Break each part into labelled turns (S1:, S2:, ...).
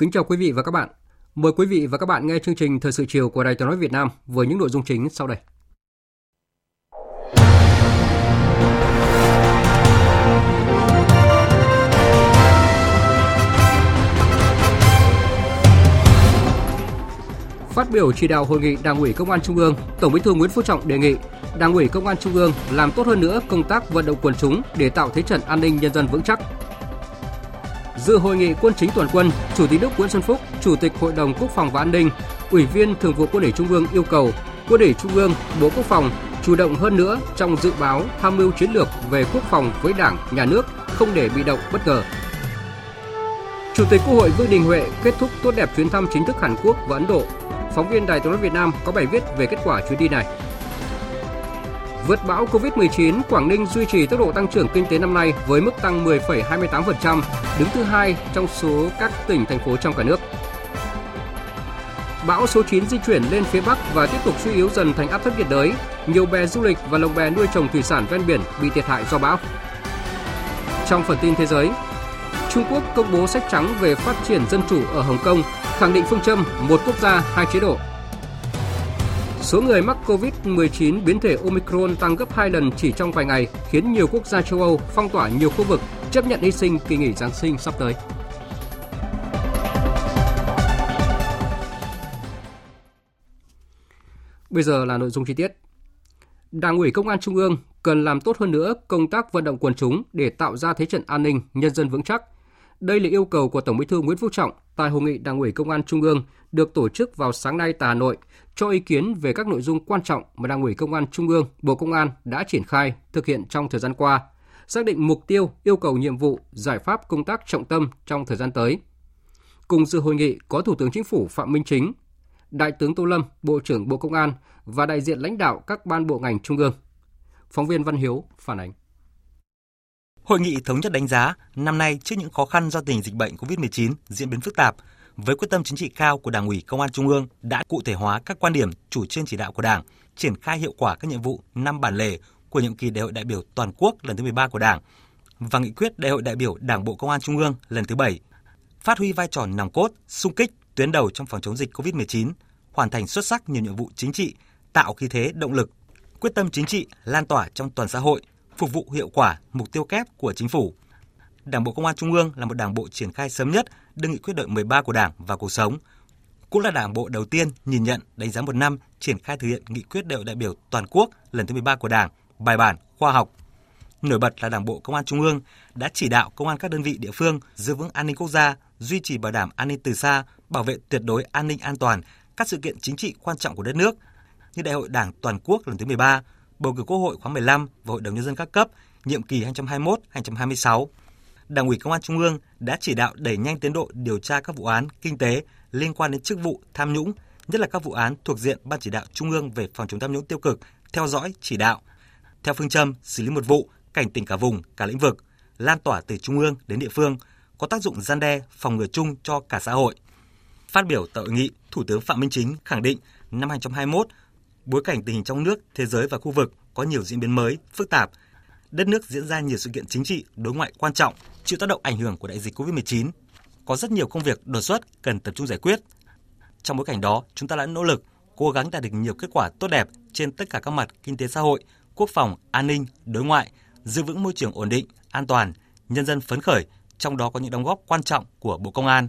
S1: Kính chào quý vị và các bạn. Mời quý vị và các bạn nghe chương trình Thời sự chiều của Đài Tiếng nói Việt Nam với những nội dung chính sau đây. Phát biểu chỉ đạo hội nghị Đảng ủy Công an Trung ương, Tổng Bí thư Nguyễn Phú Trọng đề nghị Đảng ủy Công an Trung ương làm tốt hơn nữa công tác vận động quần chúng để tạo thế trận an ninh nhân dân vững chắc, Dự hội nghị quân chính toàn quân, Chủ tịch nước Nguyễn Xuân Phúc, Chủ tịch Hội đồng Quốc phòng và An ninh, Ủy viên Thường vụ Quân ủy Trung ương yêu cầu Quân ủy Trung ương, Bộ Quốc phòng chủ động hơn nữa trong dự báo tham mưu chiến lược về quốc phòng với Đảng, Nhà nước, không để bị động bất ngờ. Chủ tịch Quốc hội Vương Đình Huệ kết thúc tốt đẹp chuyến thăm chính thức Hàn Quốc và Ấn Độ. Phóng viên Đài Tiếng nói Việt Nam có bài viết về kết quả chuyến đi này. Vượt bão Covid-19, Quảng Ninh duy trì tốc độ tăng trưởng kinh tế năm nay với mức tăng 10,28%, đứng thứ hai trong số các tỉnh thành phố trong cả nước. Bão số 9 di chuyển lên phía Bắc và tiếp tục suy yếu dần thành áp thấp nhiệt đới. Nhiều bè du lịch và lồng bè nuôi trồng thủy sản ven biển bị thiệt hại do bão. Trong phần tin thế giới, Trung Quốc công bố sách trắng về phát triển dân chủ ở Hồng Kông, khẳng định phương châm một quốc gia, hai chế độ. Số người mắc COVID-19 biến thể Omicron tăng gấp 2 lần chỉ trong vài ngày, khiến nhiều quốc gia châu Âu phong tỏa nhiều khu vực, chấp nhận hy sinh kỳ nghỉ Giáng sinh sắp tới. Bây giờ là nội dung chi tiết. Đảng ủy Công an Trung ương cần làm tốt hơn nữa công tác vận động quần chúng để tạo ra thế trận an ninh, nhân dân vững chắc. Đây là yêu cầu của Tổng Bí thư Nguyễn Phú Trọng tại hội nghị Đảng ủy Công an Trung ương được tổ chức vào sáng nay tại Hà Nội cho ý kiến về các nội dung quan trọng mà Đảng ủy Công an Trung ương, Bộ Công an đã triển khai, thực hiện trong thời gian qua, xác định mục tiêu, yêu cầu nhiệm vụ, giải pháp công tác trọng tâm trong thời gian tới. Cùng dự hội nghị có Thủ tướng Chính phủ Phạm Minh Chính, Đại tướng Tô Lâm, Bộ trưởng Bộ Công an và đại diện lãnh đạo các ban bộ ngành trung ương. Phóng viên Văn Hiếu phản ánh.
S2: Hội nghị thống nhất đánh giá, năm nay trước những khó khăn do tình dịch bệnh COVID-19 diễn biến phức tạp, với quyết tâm chính trị cao của Đảng ủy Công an Trung ương đã cụ thể hóa các quan điểm, chủ trương chỉ đạo của Đảng, triển khai hiệu quả các nhiệm vụ năm bản lề của nhiệm kỳ Đại hội đại biểu toàn quốc lần thứ 13 của Đảng và nghị quyết Đại hội đại biểu Đảng bộ Công an Trung ương lần thứ 7, phát huy vai trò nòng cốt, sung kích tuyến đầu trong phòng chống dịch COVID-19, hoàn thành xuất sắc nhiều nhiệm vụ chính trị, tạo khí thế động lực, quyết tâm chính trị lan tỏa trong toàn xã hội, phục vụ hiệu quả mục tiêu kép của chính phủ. Đảng bộ Công an Trung ương là một đảng bộ triển khai sớm nhất đưa nghị quyết đội 13 của Đảng vào cuộc sống. Cũng là đảng bộ đầu tiên nhìn nhận đánh giá một năm triển khai thực hiện nghị quyết đại hội đại biểu toàn quốc lần thứ 13 của Đảng, bài bản, khoa học. Nổi bật là Đảng bộ Công an Trung ương đã chỉ đạo công an các đơn vị địa phương giữ vững an ninh quốc gia, duy trì bảo đảm an ninh từ xa, bảo vệ tuyệt đối an ninh an toàn các sự kiện chính trị quan trọng của đất nước như Đại hội Đảng toàn quốc lần thứ 13, bầu cử Quốc hội khóa 15 và Hội đồng nhân dân các cấp nhiệm kỳ 2021-2026. Đảng ủy Công an Trung ương đã chỉ đạo đẩy nhanh tiến độ điều tra các vụ án kinh tế liên quan đến chức vụ tham nhũng, nhất là các vụ án thuộc diện Ban chỉ đạo Trung ương về phòng chống tham nhũng tiêu cực, theo dõi, chỉ đạo. Theo phương châm xử lý một vụ, cảnh tỉnh cả vùng, cả lĩnh vực, lan tỏa từ trung ương đến địa phương, có tác dụng gian đe, phòng ngừa chung cho cả xã hội. Phát biểu tại hội nghị, Thủ tướng Phạm Minh Chính khẳng định năm 2021, bối cảnh tình hình trong nước, thế giới và khu vực có nhiều diễn biến mới, phức tạp, đất nước diễn ra nhiều sự kiện chính trị, đối ngoại quan trọng, chịu tác động ảnh hưởng của đại dịch COVID-19. Có rất nhiều công việc đột xuất cần tập trung giải quyết. Trong bối cảnh đó, chúng ta đã nỗ lực, cố gắng đạt được nhiều kết quả tốt đẹp trên tất cả các mặt kinh tế xã hội, quốc phòng, an ninh, đối ngoại, giữ vững môi trường ổn định, an toàn, nhân dân phấn khởi, trong đó có những đóng góp quan trọng của Bộ Công an.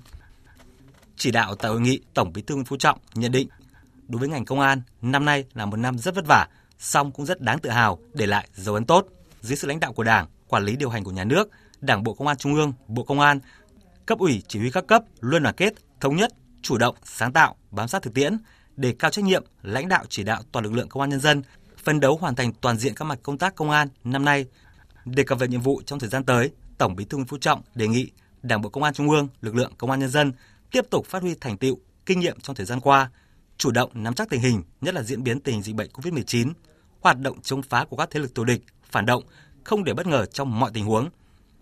S2: Chỉ đạo tại hội nghị, Tổng Bí thư Nguyễn Phú Trọng nhận định đối với ngành công an, năm nay là một năm rất vất vả, song cũng rất đáng tự hào để lại dấu ấn tốt dưới sự lãnh đạo của Đảng, quản lý điều hành của nhà nước, Đảng bộ Công an Trung ương, Bộ Công an, cấp ủy chỉ huy các cấp luôn đoàn kết, thống nhất, chủ động, sáng tạo, bám sát thực tiễn, để cao trách nhiệm, lãnh đạo chỉ đạo toàn lực lượng công an nhân dân phân đấu hoàn thành toàn diện các mặt công tác công an năm nay. Đề cập về nhiệm vụ trong thời gian tới, Tổng Bí thư Nguyễn Phú Trọng đề nghị Đảng bộ Công an Trung ương, lực lượng công an nhân dân tiếp tục phát huy thành tựu, kinh nghiệm trong thời gian qua, chủ động nắm chắc tình hình, nhất là diễn biến tình hình dịch bệnh COVID-19, hoạt động chống phá của các thế lực thù địch, phản động, không để bất ngờ trong mọi tình huống,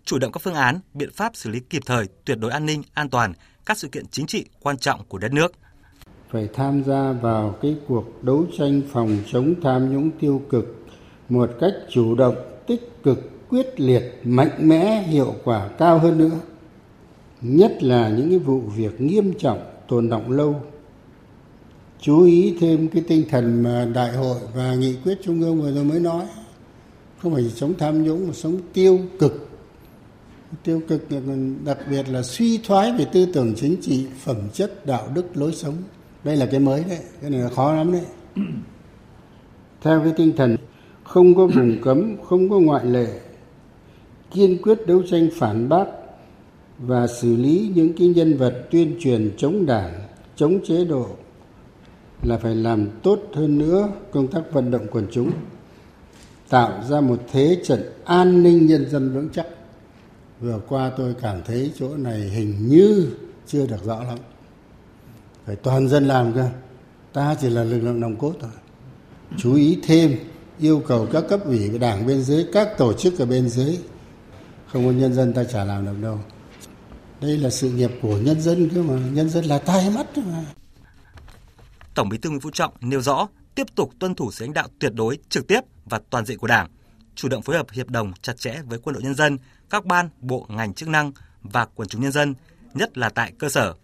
S2: chủ động các phương án, biện pháp xử lý kịp thời, tuyệt đối an ninh, an toàn các sự kiện chính trị quan trọng của đất nước.
S3: Phải tham gia vào cái cuộc đấu tranh phòng chống tham nhũng tiêu cực một cách chủ động, tích cực, quyết liệt, mạnh mẽ, hiệu quả cao hơn nữa. Nhất là những cái vụ việc nghiêm trọng tồn động lâu chú ý thêm cái tinh thần mà đại hội và nghị quyết trung ương vừa rồi mới nói không phải chống tham nhũng mà sống tiêu cực tiêu cực đặc biệt là suy thoái về tư tưởng chính trị, phẩm chất, đạo đức, lối sống. Đây là cái mới đấy, cái này là khó lắm đấy. Theo cái tinh thần, không có vùng cấm, không có ngoại lệ, kiên quyết đấu tranh phản bác và xử lý những cái nhân vật tuyên truyền chống đảng, chống chế độ là phải làm tốt hơn nữa công tác vận động quần chúng, tạo ra một thế trận an ninh nhân dân vững chắc vừa qua tôi cảm thấy chỗ này hình như chưa được rõ lắm. Phải toàn dân làm cơ. Ta chỉ là lực lượng nòng cốt thôi. Chú ý thêm yêu cầu các cấp ủy của đảng bên dưới các tổ chức ở bên dưới. Không có nhân dân ta chả làm được đâu. Đây là sự nghiệp của nhân dân cơ mà. Nhân dân là tai mắt mà.
S2: Tổng Bí thư Nguyễn Phú Trọng nêu rõ tiếp tục tuân thủ sự lãnh đạo tuyệt đối, trực tiếp và toàn diện của Đảng, chủ động phối hợp hiệp đồng chặt chẽ với quân đội nhân dân, các ban, bộ, ngành chức năng và quần chúng nhân dân, nhất là tại cơ sở.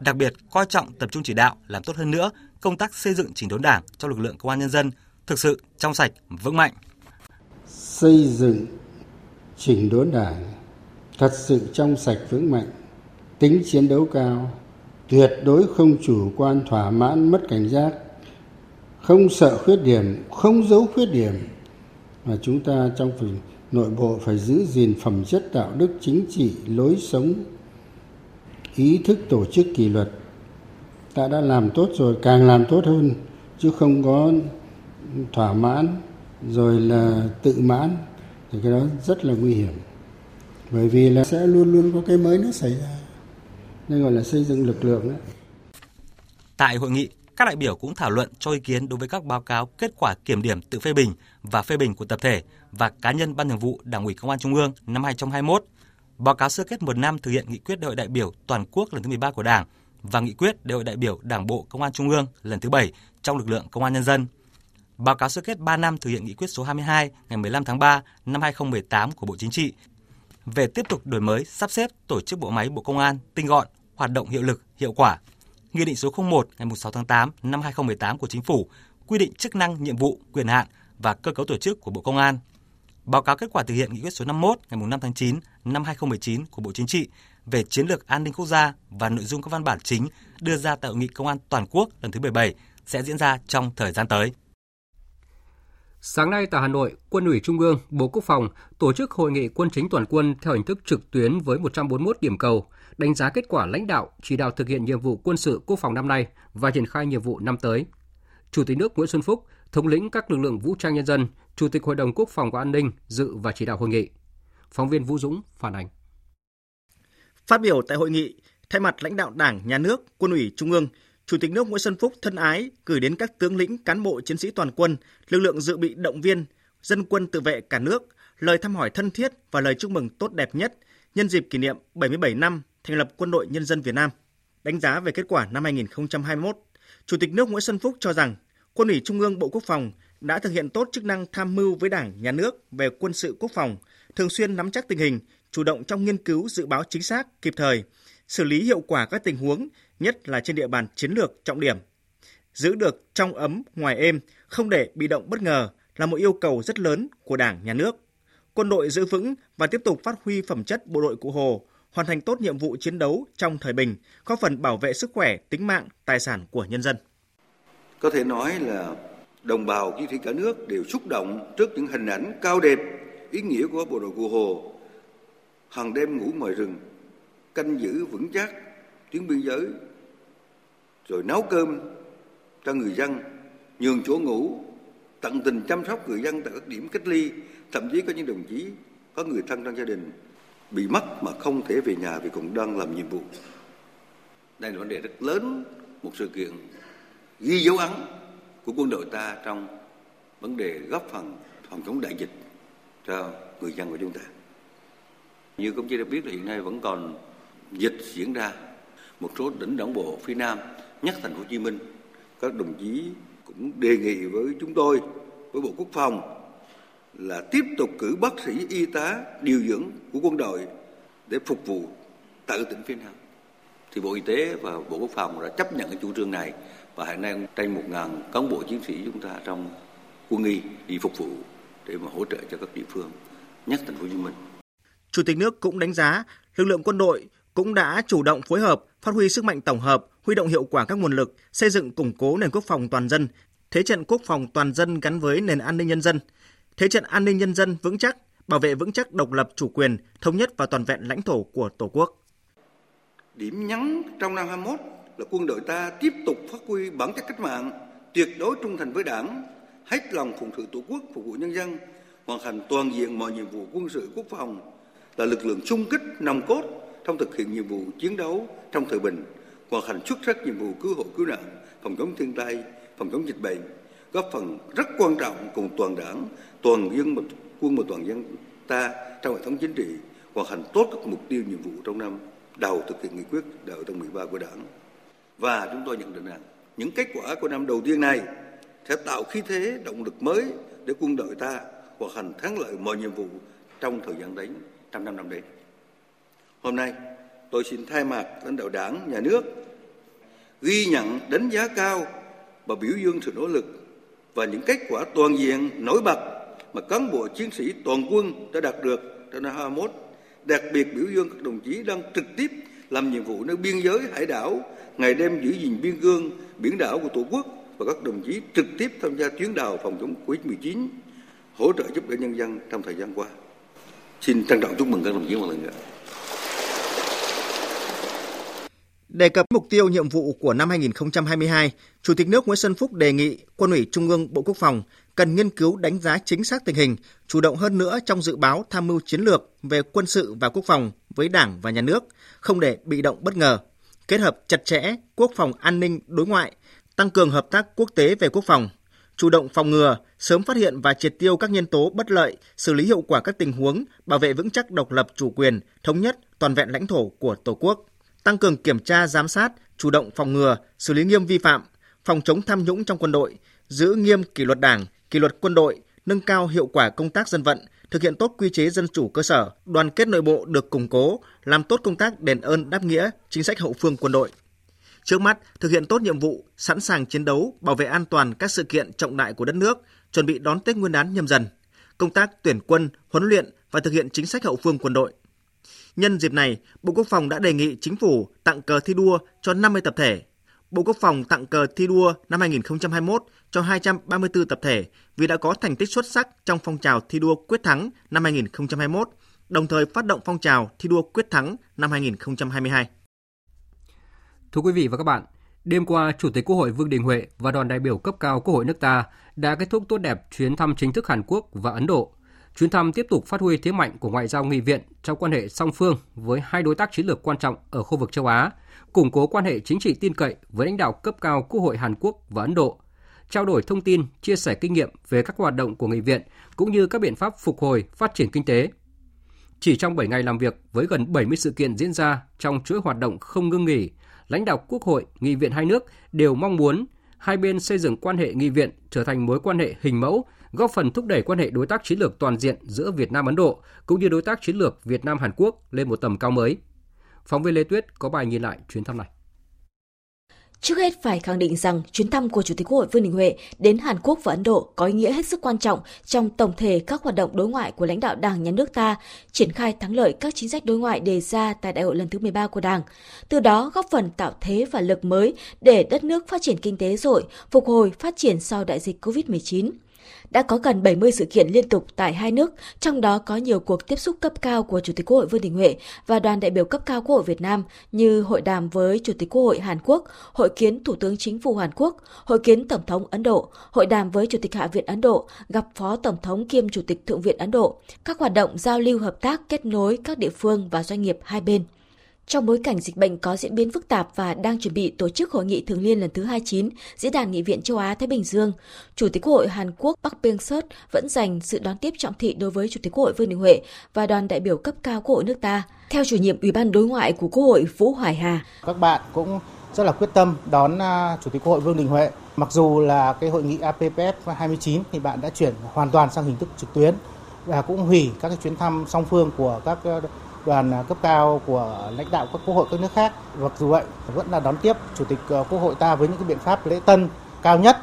S2: Đặc biệt coi trọng tập trung chỉ đạo làm tốt hơn nữa công tác xây dựng chỉnh đốn Đảng cho lực lượng công an nhân dân thực sự trong sạch, vững mạnh.
S3: Xây dựng chỉnh đốn Đảng thật sự trong sạch vững mạnh, tính chiến đấu cao, tuyệt đối không chủ quan thỏa mãn mất cảnh giác không sợ khuyết điểm không giấu khuyết điểm mà chúng ta trong phần nội bộ phải giữ gìn phẩm chất đạo đức chính trị lối sống ý thức tổ chức kỷ luật. Ta đã làm tốt rồi càng làm tốt hơn chứ không có thỏa mãn rồi là tự mãn thì cái đó rất là nguy hiểm. Bởi vì là sẽ luôn luôn có cái mới nó xảy ra. Nên gọi là xây dựng lực lượng đấy.
S2: Tại hội nghị, các đại biểu cũng thảo luận cho ý kiến đối với các báo cáo kết quả kiểm điểm tự phê bình và phê bình của tập thể và cá nhân Ban Thường vụ Đảng ủy Công an Trung ương năm 2021, báo cáo sơ kết một năm thực hiện nghị quyết đại hội đại biểu toàn quốc lần thứ 13 của Đảng và nghị quyết đại hội đại biểu Đảng bộ Công an Trung ương lần thứ 7 trong lực lượng Công an nhân dân. Báo cáo sơ kết 3 năm thực hiện nghị quyết số 22 ngày 15 tháng 3 năm 2018 của Bộ Chính trị về tiếp tục đổi mới, sắp xếp tổ chức bộ máy Bộ Công an tinh gọn, hoạt động hiệu lực, hiệu quả. Nghị định số 01 ngày 6 tháng 8 năm 2018 của Chính phủ quy định chức năng, nhiệm vụ, quyền hạn và cơ cấu tổ chức của Bộ Công an. Báo cáo kết quả thực hiện nghị quyết số 51 ngày 5 tháng 9 năm 2019 của Bộ Chính trị về chiến lược an ninh quốc gia và nội dung các văn bản chính đưa ra tại hội nghị công an toàn quốc lần thứ 17 sẽ diễn ra trong thời gian tới.
S1: Sáng nay tại Hà Nội, Quân ủy Trung ương, Bộ Quốc phòng tổ chức hội nghị quân chính toàn quân theo hình thức trực tuyến với 141 điểm cầu, đánh giá kết quả lãnh đạo, chỉ đạo thực hiện nhiệm vụ quân sự quốc phòng năm nay và triển khai nhiệm vụ năm tới. Chủ tịch nước Nguyễn Xuân Phúc, thống lĩnh các lực lượng vũ trang nhân dân, Chủ tịch Hội đồng Quốc phòng và An ninh dự và chỉ đạo hội nghị. Phóng viên Vũ Dũng phản ánh.
S4: Phát biểu tại hội nghị, thay mặt lãnh đạo Đảng, Nhà nước, Quân ủy Trung ương, Chủ tịch nước Nguyễn Xuân Phúc thân ái gửi đến các tướng lĩnh, cán bộ chiến sĩ toàn quân, lực lượng dự bị động viên, dân quân tự vệ cả nước lời thăm hỏi thân thiết và lời chúc mừng tốt đẹp nhất nhân dịp kỷ niệm 77 năm thành lập Quân đội Nhân dân Việt Nam. Đánh giá về kết quả năm 2021, Chủ tịch nước Nguyễn Xuân Phúc cho rằng Quân ủy Trung ương Bộ Quốc phòng đã thực hiện tốt chức năng tham mưu với Đảng, Nhà nước về quân sự quốc phòng, thường xuyên nắm chắc tình hình, chủ động trong nghiên cứu dự báo chính xác, kịp thời, xử lý hiệu quả các tình huống, nhất là trên địa bàn chiến lược trọng điểm. Giữ được trong ấm, ngoài êm, không để bị động bất ngờ là một yêu cầu rất lớn của Đảng, Nhà nước. Quân đội giữ vững và tiếp tục phát huy phẩm chất bộ đội cụ Hồ, hoàn thành tốt nhiệm vụ chiến đấu trong thời bình, góp phần bảo vệ sức khỏe, tính mạng, tài sản của nhân dân.
S5: Có thể nói là đồng bào chiến sĩ cả nước đều xúc động trước những hình ảnh cao đẹp ý nghĩa của bộ đội cụ Hồ hàng đêm ngủ ngoài rừng, canh giữ vững chắc tuyến biên giới, rồi nấu cơm cho người dân, nhường chỗ ngủ, tận tình chăm sóc người dân tại các điểm cách ly, thậm chí có những đồng chí có người thân trong gia đình bị mất mà không thể về nhà vì cũng đang làm nhiệm vụ. Đây là vấn đề rất lớn, một sự kiện ghi dấu ấn của quân đội ta trong vấn đề góp phần phòng chống đại dịch cho người dân của chúng ta. Như công chí đã biết là hiện nay vẫn còn dịch diễn ra một số tỉnh đảng bộ phía Nam, nhất thành phố Hồ Chí Minh. Các đồng chí cũng đề nghị với chúng tôi, với Bộ Quốc phòng là tiếp tục cử bác sĩ y tá điều dưỡng của quân đội để phục vụ tại tỉnh phía Nam. Thì Bộ Y tế và Bộ Quốc phòng đã chấp nhận cái chủ trương này và hiện nay trên một ngàn cán bộ chiến sĩ chúng ta trong quân y đi phục vụ để mà hỗ trợ cho các địa phương, nhất thành phố Hồ Chí Minh.
S4: Chủ tịch nước cũng đánh giá lực lượng quân đội cũng đã chủ động phối hợp, phát huy sức mạnh tổng hợp, huy động hiệu quả các nguồn lực, xây dựng củng cố nền quốc phòng toàn dân, thế trận quốc phòng toàn dân gắn với nền an ninh nhân dân, thế trận an ninh nhân dân vững chắc, bảo vệ vững chắc độc lập chủ quyền, thống nhất và toàn vẹn lãnh thổ của Tổ quốc.
S5: Điểm nhấn trong năm 21 là quân đội ta tiếp tục phát huy bản chất cách mạng, tuyệt đối trung thành với Đảng, hết lòng phụng sự Tổ quốc, phục vụ nhân dân, hoàn thành toàn diện mọi nhiệm vụ quân sự quốc phòng, là lực lượng xung kích nòng cốt trong thực hiện nhiệm vụ chiến đấu trong thời bình, hoàn thành xuất sắc nhiệm vụ cứu hộ cứu nạn, phòng chống thiên tai, phòng chống dịch bệnh, góp phần rất quan trọng cùng toàn đảng, toàn dân và quân và toàn dân ta trong hệ thống chính trị hoàn thành tốt các mục tiêu nhiệm vụ trong năm đầu thực hiện nghị quyết đại hội 13 của đảng. Và chúng tôi nhận định rằng những kết quả của năm đầu tiên này sẽ tạo khí thế động lực mới để quân đội ta hoàn thành thắng lợi mọi nhiệm vụ trong thời gian đến trong năm năm đến. Hôm nay, tôi xin thay mặt lãnh đạo đảng, nhà nước ghi nhận đánh giá cao và biểu dương sự nỗ lực và những kết quả toàn diện nổi bật mà cán bộ chiến sĩ toàn quân đã đạt được trong năm 21, đặc biệt biểu dương các đồng chí đang trực tiếp làm nhiệm vụ nơi biên giới hải đảo, ngày đêm giữ gìn biên cương, biển đảo của Tổ quốc và các đồng chí trực tiếp tham gia tuyến đầu phòng chống Covid-19, hỗ trợ giúp đỡ nhân dân trong thời gian qua. Xin trân trọng chúc mừng các đồng chí một lần nữa.
S4: Đề cập mục tiêu nhiệm vụ của năm 2022, Chủ tịch nước Nguyễn Xuân Phúc đề nghị Quân ủy Trung ương Bộ Quốc phòng cần nghiên cứu đánh giá chính xác tình hình, chủ động hơn nữa trong dự báo tham mưu chiến lược về quân sự và quốc phòng với Đảng và Nhà nước, không để bị động bất ngờ, kết hợp chặt chẽ quốc phòng an ninh đối ngoại, tăng cường hợp tác quốc tế về quốc phòng, chủ động phòng ngừa, sớm phát hiện và triệt tiêu các nhân tố bất lợi, xử lý hiệu quả các tình huống, bảo vệ vững chắc độc lập chủ quyền, thống nhất, toàn vẹn lãnh thổ của Tổ quốc, tăng cường kiểm tra giám sát, chủ động phòng ngừa, xử lý nghiêm vi phạm, phòng chống tham nhũng trong quân đội, giữ nghiêm kỷ luật Đảng, kỷ luật quân đội, nâng cao hiệu quả công tác dân vận, thực hiện tốt quy chế dân chủ cơ sở, đoàn kết nội bộ được củng cố, làm tốt công tác đền ơn đáp nghĩa, chính sách hậu phương quân đội. Trước mắt, thực hiện tốt nhiệm vụ, sẵn sàng chiến đấu, bảo vệ an toàn các sự kiện trọng đại của đất nước, chuẩn bị đón Tết Nguyên đán nhâm dần. Công tác tuyển quân, huấn luyện và thực hiện chính sách hậu phương quân đội. Nhân dịp này, Bộ Quốc phòng đã đề nghị chính phủ tặng cờ thi đua cho 50 tập thể. Bộ Quốc phòng tặng cờ thi đua năm 2021 cho 234 tập thể vì đã có thành tích xuất sắc trong phong trào thi đua quyết thắng năm 2021, đồng thời phát động phong trào thi đua quyết thắng năm 2022.
S1: Thưa quý vị và các bạn, đêm qua, Chủ tịch Quốc hội Vương Đình Huệ và đoàn đại biểu cấp cao Quốc hội nước ta đã kết thúc tốt đẹp chuyến thăm chính thức Hàn Quốc và Ấn Độ. Chuyến thăm tiếp tục phát huy thế mạnh của ngoại giao nghị viện trong quan hệ song phương với hai đối tác chiến lược quan trọng ở khu vực châu Á, củng cố quan hệ chính trị tin cậy với lãnh đạo cấp cao Quốc hội Hàn Quốc và Ấn Độ, trao đổi thông tin, chia sẻ kinh nghiệm về các hoạt động của nghị viện cũng như các biện pháp phục hồi, phát triển kinh tế. Chỉ trong 7 ngày làm việc với gần 70 sự kiện diễn ra trong chuỗi hoạt động không ngưng nghỉ, lãnh đạo Quốc hội, nghị viện hai nước đều mong muốn hai bên xây dựng quan hệ nghị viện trở thành mối quan hệ hình mẫu, góp phần thúc đẩy quan hệ đối tác chiến lược toàn diện giữa Việt Nam Ấn Độ cũng như đối tác chiến lược Việt Nam Hàn Quốc lên một tầm cao mới. Phóng viên Lê Tuyết có bài nhìn lại chuyến thăm này.
S6: Trước hết phải khẳng định rằng chuyến thăm của Chủ tịch Quốc hội Vương Đình Huệ đến Hàn Quốc và Ấn Độ có ý nghĩa hết sức quan trọng trong tổng thể các hoạt động đối ngoại của lãnh đạo Đảng nhà nước ta, triển khai thắng lợi các chính sách đối ngoại đề ra tại đại hội lần thứ 13 của Đảng. Từ đó góp phần tạo thế và lực mới để đất nước phát triển kinh tế rội, phục hồi phát triển sau đại dịch COVID-19. Đã có gần 70 sự kiện liên tục tại hai nước, trong đó có nhiều cuộc tiếp xúc cấp cao của Chủ tịch Quốc hội Vương Đình Huệ và đoàn đại biểu cấp cao Quốc hội Việt Nam như hội đàm với Chủ tịch Quốc hội Hàn Quốc, hội kiến Thủ tướng Chính phủ Hàn Quốc, hội kiến Tổng thống Ấn Độ, hội đàm với Chủ tịch Hạ viện Ấn Độ, gặp Phó Tổng thống kiêm Chủ tịch Thượng viện Ấn Độ, các hoạt động giao lưu hợp tác kết nối các địa phương và doanh nghiệp hai bên. Trong bối cảnh dịch bệnh có diễn biến phức tạp và đang chuẩn bị tổ chức hội nghị thường niên lần thứ 29 Diễn đàn Nghị viện châu Á Thái Bình Dương, Chủ tịch Quốc hội Hàn Quốc Park Byung-seut vẫn dành sự đón tiếp trọng thị đối với Chủ tịch Quốc hội Vương Đình Huệ và đoàn đại biểu cấp cao Quốc hội nước ta. Theo chủ nhiệm Ủy ban Đối ngoại của Quốc hội Vũ Hoài Hà,
S7: các bạn cũng rất là quyết tâm đón à, Chủ tịch Quốc hội Vương Đình Huệ. Mặc dù là cái hội nghị APPF 29 thì bạn đã chuyển hoàn toàn sang hình thức trực tuyến và cũng hủy các cái chuyến thăm song phương của các à, đoàn à, cấp cao của lãnh đạo các quốc hội các nước khác. Mặc dù vậy, vẫn là đón tiếp Chủ tịch à, Quốc hội ta với những cái biện pháp lễ tân cao nhất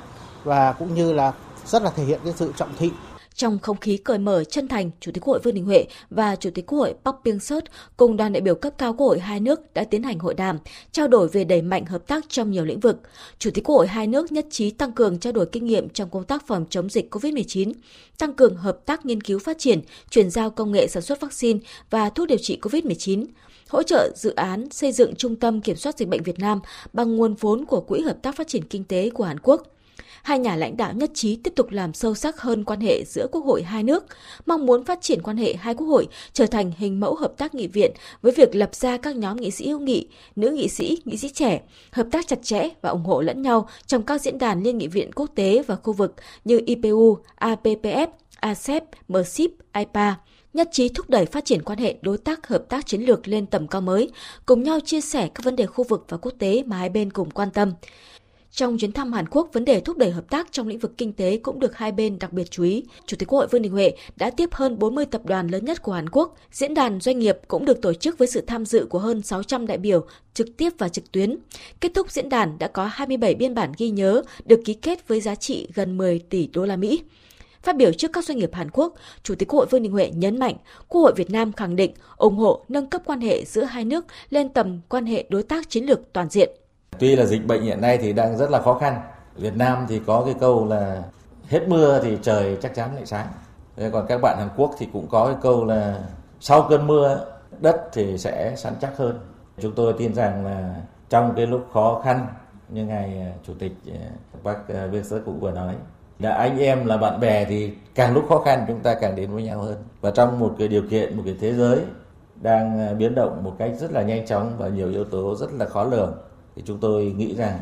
S7: và cũng như là rất là thể hiện cái sự trọng thị
S6: trong không khí cởi mở chân thành, Chủ tịch Quốc hội Vương Đình Huệ và Chủ tịch Quốc hội Park Byung-seut cùng đoàn đại biểu cấp cao Quốc hội hai nước đã tiến hành hội đàm, trao đổi về đẩy mạnh hợp tác trong nhiều lĩnh vực. Chủ tịch Quốc hội hai nước nhất trí tăng cường trao đổi kinh nghiệm trong công tác phòng chống dịch COVID-19, tăng cường hợp tác nghiên cứu phát triển, chuyển giao công nghệ sản xuất vaccine và thuốc điều trị COVID-19, hỗ trợ dự án xây dựng trung tâm kiểm soát dịch bệnh Việt Nam bằng nguồn vốn của Quỹ Hợp tác Phát triển Kinh tế của Hàn Quốc – hai nhà lãnh đạo nhất trí tiếp tục làm sâu sắc hơn quan hệ giữa quốc hội hai nước, mong muốn phát triển quan hệ hai quốc hội trở thành hình mẫu hợp tác nghị viện với việc lập ra các nhóm nghị sĩ hữu nghị, nữ nghị sĩ, nghị sĩ trẻ, hợp tác chặt chẽ và ủng hộ lẫn nhau trong các diễn đàn liên nghị viện quốc tế và khu vực như IPU, APPF, ASEP, MRCIP, IPA nhất trí thúc đẩy phát triển quan hệ đối tác hợp tác chiến lược lên tầm cao mới, cùng nhau chia sẻ các vấn đề khu vực và quốc tế mà hai bên cùng quan tâm. Trong chuyến thăm Hàn Quốc, vấn đề thúc đẩy hợp tác trong lĩnh vực kinh tế cũng được hai bên đặc biệt chú ý. Chủ tịch Quốc hội Vương Đình Huệ đã tiếp hơn 40 tập đoàn lớn nhất của Hàn Quốc. Diễn đàn doanh nghiệp cũng được tổ chức với sự tham dự của hơn 600 đại biểu trực tiếp và trực tuyến. Kết thúc diễn đàn đã có 27 biên bản ghi nhớ được ký kết với giá trị gần 10 tỷ đô la Mỹ. Phát biểu trước các doanh nghiệp Hàn Quốc, Chủ tịch Quốc hội Vương Đình Huệ nhấn mạnh, Quốc hội Việt Nam khẳng định ủng hộ nâng cấp quan hệ giữa hai nước lên tầm quan hệ đối tác chiến lược toàn diện.
S8: Tuy là dịch bệnh hiện nay thì đang rất là khó khăn. Việt Nam thì có cái câu là hết mưa thì trời chắc chắn lại sáng. Thế còn các bạn Hàn Quốc thì cũng có cái câu là sau cơn mưa, đất thì sẽ sẵn chắc hơn. Chúng tôi tin rằng là trong cái lúc khó khăn như ngài à, chủ tịch à, bác à, Viên Sơ cũng vừa nói, là anh em, là bạn bè thì càng lúc khó khăn chúng ta càng đến với nhau hơn và trong một cái điều kiện, một cái thế giới đang biến động một cách rất là nhanh chóng và nhiều yếu tố rất là khó lường thì chúng tôi nghĩ rằng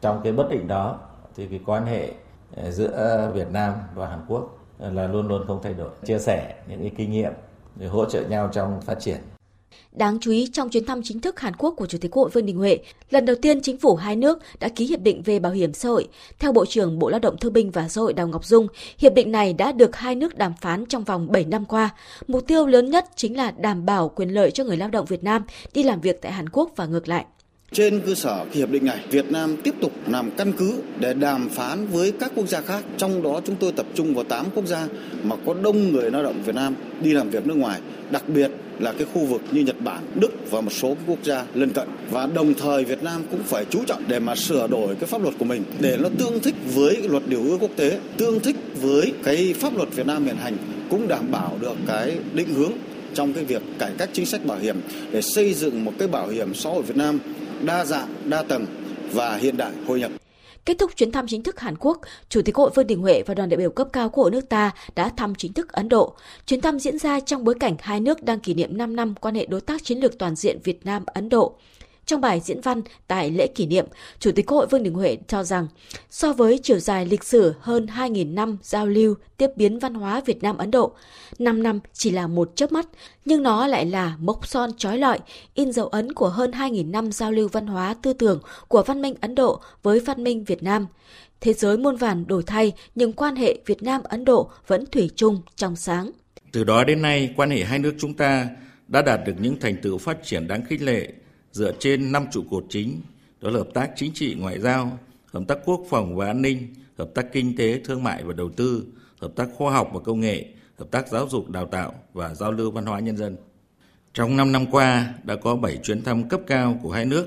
S8: trong cái bất định đó thì cái quan hệ ờ, giữa Việt Nam và Hàn Quốc ờ, là luôn luôn không thay đổi chia sẻ những cái kinh nghiệm để hỗ trợ nhau trong phát triển
S6: Đáng chú ý trong chuyến thăm chính thức Hàn Quốc của Chủ tịch Quốc hội Vương Đình Huệ, lần đầu tiên chính phủ hai nước đã ký hiệp định về bảo hiểm xã hội. Theo Bộ trưởng Bộ Lao động Thương binh và Xã hội Đào Ngọc Dung, hiệp định này đã được hai nước đàm phán trong vòng 7 năm qua. Mục tiêu lớn nhất chính là đảm bảo quyền lợi cho người lao động Việt Nam đi làm việc tại Hàn Quốc và ngược lại.
S9: Trên cơ sở hiệp định này, Việt Nam tiếp tục làm căn cứ để đàm phán với các quốc gia khác. Trong đó chúng tôi tập trung vào 8 quốc gia mà có đông người lao động Việt Nam đi làm việc nước ngoài, đặc biệt là cái khu vực như Nhật Bản, Đức và một số quốc gia lân cận. Và đồng thời Việt Nam cũng phải chú trọng để mà sửa đổi cái pháp luật của mình để nó tương thích với luật điều ước quốc tế, tương thích với cái pháp luật Việt Nam hiện hành cũng đảm bảo được cái định hướng trong cái việc cải cách chính sách bảo hiểm để xây dựng một cái bảo hiểm xã hội Việt Nam đa dạng, đa tầng và hiện đại hội nhập.
S6: Kết thúc chuyến thăm chính thức Hàn Quốc, Chủ tịch hội Vương Đình Huệ và đoàn đại biểu cấp cao của nước ta đã thăm chính thức Ấn Độ. Chuyến thăm diễn ra trong bối cảnh hai nước đang kỷ niệm 5 năm quan hệ đối tác chiến lược toàn diện Việt Nam-Ấn Độ. Trong bài diễn văn tại lễ kỷ niệm, Chủ tịch Quốc hội Vương Đình Huệ cho rằng, so với chiều dài lịch sử hơn 2.000 năm giao lưu tiếp biến văn hóa Việt Nam-Ấn Độ, 5 năm chỉ là một chớp mắt, nhưng nó lại là mốc son trói lọi, in dấu ấn của hơn 2.000 năm giao lưu văn hóa tư tưởng của văn minh Ấn Độ với văn minh Việt Nam. Thế giới muôn vàn đổi thay, nhưng quan hệ Việt Nam-Ấn Độ vẫn thủy chung, trong sáng.
S8: Từ đó đến nay, quan hệ hai nước chúng ta đã đạt được những thành tựu phát triển đáng khích lệ dựa trên năm trụ cột chính, đó là hợp tác chính trị ngoại giao, hợp tác quốc phòng và an ninh, hợp tác kinh tế, thương mại và đầu tư, hợp tác khoa học và công nghệ, hợp tác giáo dục đào tạo và giao lưu văn hóa nhân dân. Trong 5 năm qua đã có 7 chuyến thăm cấp cao của hai nước,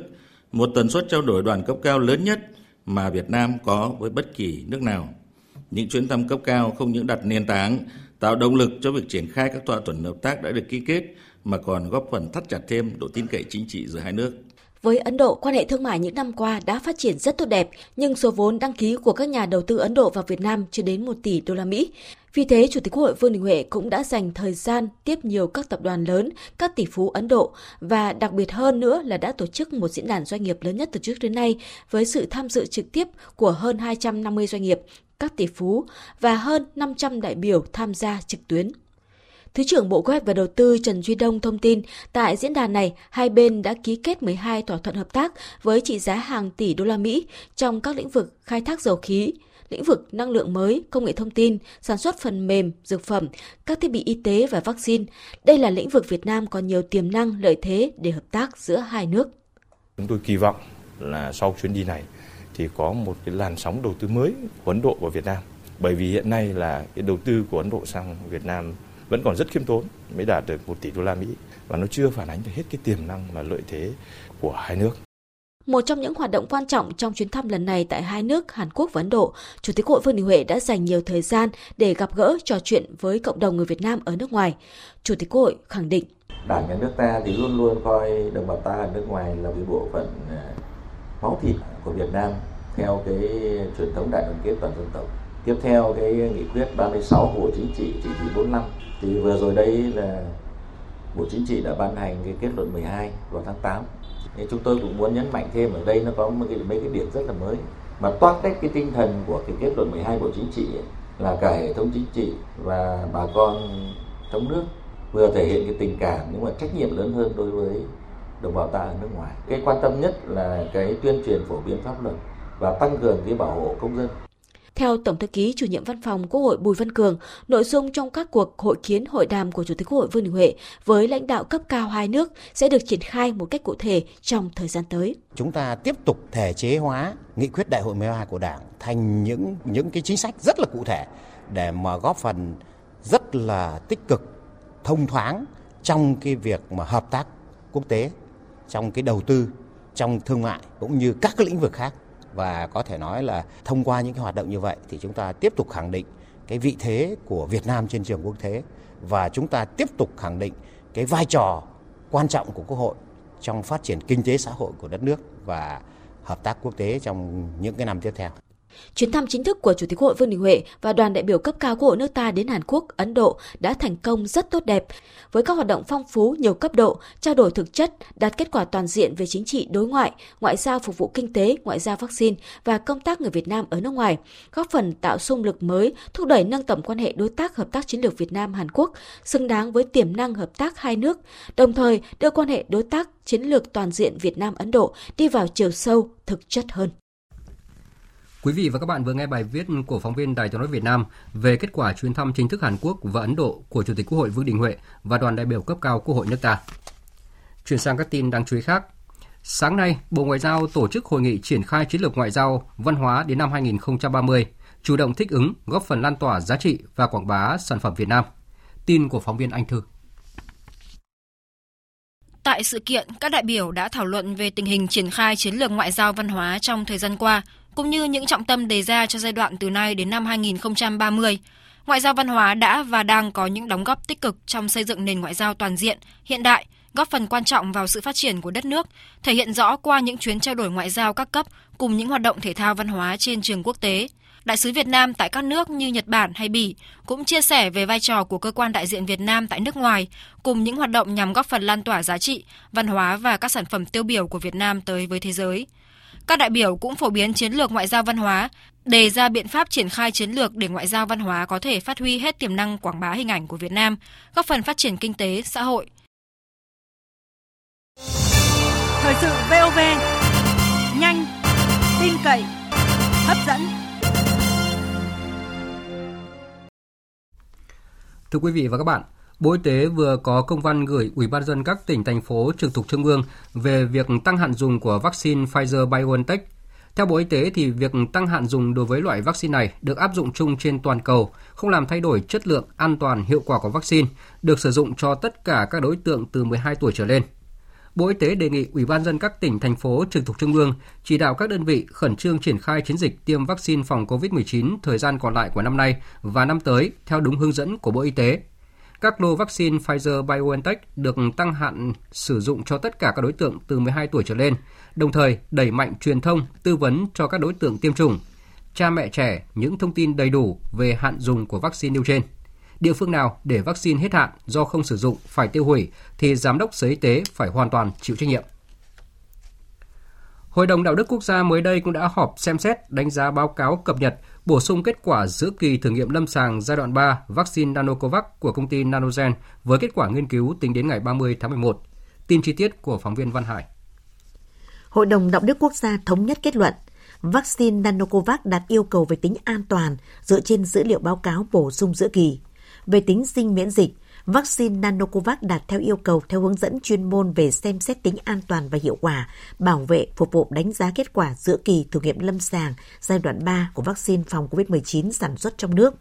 S8: một tần suất trao đổi đoàn cấp cao lớn nhất mà Việt Nam có với bất kỳ nước nào. Những chuyến thăm cấp cao không những đặt nền tảng, tạo động lực cho việc triển khai các thỏa thuận hợp tác đã được ký kết mà còn góp phần thắt chặt thêm độ tin cậy chính trị giữa hai nước.
S6: Với Ấn Độ, quan hệ thương mại những năm qua đã phát triển rất tốt đẹp, nhưng số vốn đăng ký của các nhà đầu tư Ấn Độ vào Việt Nam chưa đến 1 tỷ đô la Mỹ. Vì thế, Chủ tịch Quốc hội Vương Đình Huệ cũng đã dành thời gian tiếp nhiều các tập đoàn lớn, các tỷ phú Ấn Độ và đặc biệt hơn nữa là đã tổ chức một diễn đàn doanh nghiệp lớn nhất từ trước đến nay với sự tham dự trực tiếp của hơn 250 doanh nghiệp, các tỷ phú và hơn 500 đại biểu tham gia trực tuyến. Thứ trưởng Bộ Kế hoạch và Đầu tư Trần Duy Đông thông tin, tại diễn đàn này, hai bên đã ký kết 12 thỏa thuận hợp tác với trị giá hàng tỷ đô la Mỹ trong các lĩnh vực khai thác dầu khí, lĩnh vực năng lượng mới, công nghệ thông tin, sản xuất phần mềm, dược phẩm, các thiết bị y tế và vaccine. Đây là lĩnh vực Việt Nam có nhiều tiềm năng, lợi thế để hợp tác giữa hai nước.
S10: Chúng tôi kỳ vọng là sau chuyến đi này thì có một cái làn sóng đầu tư mới của Ấn Độ vào Việt Nam. Bởi vì hiện nay là cái đầu tư của Ấn Độ sang Việt Nam vẫn còn rất khiêm tốn mới đạt được 1 tỷ đô la Mỹ và nó chưa phản ánh được hết cái tiềm năng và lợi thế của hai nước.
S6: Một trong những hoạt động quan trọng trong chuyến thăm lần này tại hai nước Hàn Quốc và Ấn Độ, Chủ tịch Hội Vương Đình Huệ đã dành nhiều thời gian để gặp gỡ trò chuyện với cộng đồng người Việt Nam ở nước ngoài. Chủ tịch Hội khẳng định
S8: Đảng nhà nước ta thì luôn luôn coi đồng bào ta ở nước ngoài là một bộ phận à, máu thịt của Việt Nam theo cái truyền thống đại đoàn kết toàn dân tộc. Tiếp theo cái nghị quyết 36 của Bộ Chính trị chỉ thị 45 thì vừa rồi đây là Bộ Chính trị đã ban hành cái kết luận 12 vào tháng 8 thì chúng tôi cũng muốn nhấn mạnh thêm ở đây nó có mấy cái, mấy cái điểm rất là mới mà toát hết cái tinh thần của cái kết luận 12 Bộ Chính trị ấy, là cả hệ thống chính trị và bà con trong nước vừa thể hiện cái tình cảm nhưng mà trách nhiệm lớn hơn đối với đồng bào ta ở nước ngoài. Cái quan tâm nhất là cái tuyên truyền phổ biến pháp luật và tăng cường cái bảo hộ công dân.
S6: Theo Tổng thư ký chủ nhiệm văn phòng Quốc hội Bùi Văn Cường, nội dung trong các cuộc hội kiến hội đàm của Chủ tịch Quốc hội Vương Đình Huệ với lãnh đạo cấp cao hai nước sẽ được triển khai một cách cụ thể trong thời gian tới.
S11: Chúng ta tiếp tục thể chế hóa nghị quyết đại hội 12 của Đảng thành những những cái chính sách rất là cụ thể để mà góp phần rất là tích cực, thông thoáng trong cái việc mà hợp tác quốc tế, trong cái đầu tư, trong thương mại cũng như các cái lĩnh vực khác và có thể nói là thông qua những cái hoạt động như vậy thì chúng ta tiếp tục khẳng định cái vị thế của Việt Nam trên trường quốc tế và chúng ta tiếp tục khẳng định cái vai trò quan trọng của Quốc hội trong phát triển kinh tế xã hội của đất nước và hợp tác quốc tế trong những cái năm tiếp theo.
S6: Chuyến thăm chính thức của Chủ tịch Hội Vương Đình Huệ và đoàn đại biểu cấp cao của nước ta đến Hàn Quốc, Ấn Độ đã thành công rất tốt đẹp, với các hoạt động phong phú nhiều cấp độ, trao đổi thực chất, đạt kết quả toàn diện về chính trị đối ngoại, ngoại giao phục vụ kinh tế, ngoại giao vaccine và công tác người Việt Nam ở nước ngoài, góp phần tạo xung lực mới, thúc đẩy nâng tầm quan hệ đối tác hợp tác chiến lược Việt Nam Hàn Quốc xứng đáng với tiềm năng hợp tác hai nước, đồng thời đưa quan hệ đối tác chiến lược toàn diện Việt Nam Ấn Độ đi vào chiều sâu, thực chất hơn.
S1: Quý vị và các bạn vừa nghe bài viết của phóng viên Đài tiếng nói Việt Nam về kết quả chuyến thăm chính thức Hàn Quốc và Ấn Độ của Chủ tịch Quốc hội Vương Đình Huệ và đoàn đại biểu cấp cao Quốc hội nước ta. Chuyển sang các tin đáng chú ý khác. Sáng nay, Bộ Ngoại giao tổ chức hội nghị triển khai chiến lược ngoại giao văn hóa đến năm 2030, chủ động thích ứng, góp phần lan tỏa giá trị và quảng bá sản phẩm Việt Nam. Tin của phóng viên Anh Thư.
S12: Tại sự kiện, các đại biểu đã thảo luận về tình hình triển khai chiến lược ngoại giao văn hóa trong thời gian qua, cũng như những trọng tâm đề ra cho giai đoạn từ nay đến năm 2030. Ngoại giao văn hóa đã và đang có những đóng góp tích cực trong xây dựng nền ngoại giao toàn diện, hiện đại, góp phần quan trọng vào sự phát triển của đất nước, thể hiện rõ qua những chuyến trao đổi ngoại giao các cấp cùng những hoạt động thể thao văn hóa trên trường quốc tế. Đại sứ Việt Nam tại các nước như Nhật Bản hay Bỉ cũng chia sẻ về vai trò của cơ quan đại diện Việt Nam tại nước ngoài, cùng những hoạt động nhằm góp phần lan tỏa giá trị, văn hóa và các sản phẩm tiêu biểu của Việt Nam tới với thế giới. Các đại biểu cũng phổ biến chiến lược ngoại giao văn hóa, đề ra biện pháp triển khai chiến lược để ngoại giao văn hóa có thể phát huy hết tiềm năng quảng bá hình ảnh của Việt Nam, góp phần phát triển kinh tế, xã hội.
S13: Thời sự VOV, nhanh, tin cậy, hấp dẫn.
S1: Thưa quý vị và các bạn, Bộ Y tế vừa có công văn gửi Ủy ban dân các tỉnh thành phố trực thuộc trung ương về việc tăng hạn dùng của vaccine Pfizer BioNTech. Theo Bộ Y tế thì việc tăng hạn dùng đối với loại vaccine này được áp dụng chung trên toàn cầu, không làm thay đổi chất lượng, an toàn, hiệu quả của vaccine, được sử dụng cho tất cả các đối tượng từ 12 tuổi trở lên. Bộ Y tế đề nghị Ủy ban dân các tỉnh, thành phố trực thuộc trung ương chỉ đạo các đơn vị khẩn trương triển khai chiến dịch tiêm vaccine phòng COVID-19 thời gian còn lại của năm nay và năm tới theo đúng hướng dẫn của Bộ Y tế. Các lô vaccine Pfizer-BioNTech được tăng hạn sử dụng cho tất cả các đối tượng từ 12 tuổi trở lên, đồng thời đẩy mạnh truyền thông, tư vấn cho các đối tượng tiêm chủng, cha mẹ trẻ những thông tin đầy đủ về hạn dùng của vaccine nêu trên. Địa phương nào để vaccine hết hạn do không sử dụng phải tiêu hủy thì giám đốc Sở Y tế phải hoàn toàn chịu trách nhiệm. Hội đồng đạo đức quốc gia mới đây cũng đã họp xem xét đánh giá báo cáo cập nhật bổ sung kết quả giữa kỳ thử nghiệm lâm sàng giai đoạn 3 vaccine Nanocovax của công ty Nanogen với kết quả nghiên cứu tính đến ngày 30 tháng 11. Tin chi tiết của phóng viên Văn Hải.
S14: Hội đồng đạo đức quốc gia thống nhất kết luận vaccine Nanocovax đạt yêu cầu về tính an toàn dựa trên dữ liệu báo cáo bổ sung giữa kỳ. Về tính sinh miễn dịch, vaccine Nanocovax đạt theo yêu cầu theo hướng dẫn chuyên môn về xem xét tính an toàn và hiệu quả, bảo vệ, phục vụ đánh giá kết quả giữa kỳ thử nghiệm lâm sàng giai đoạn 3 của vaccine phòng COVID-19 sản xuất trong nước.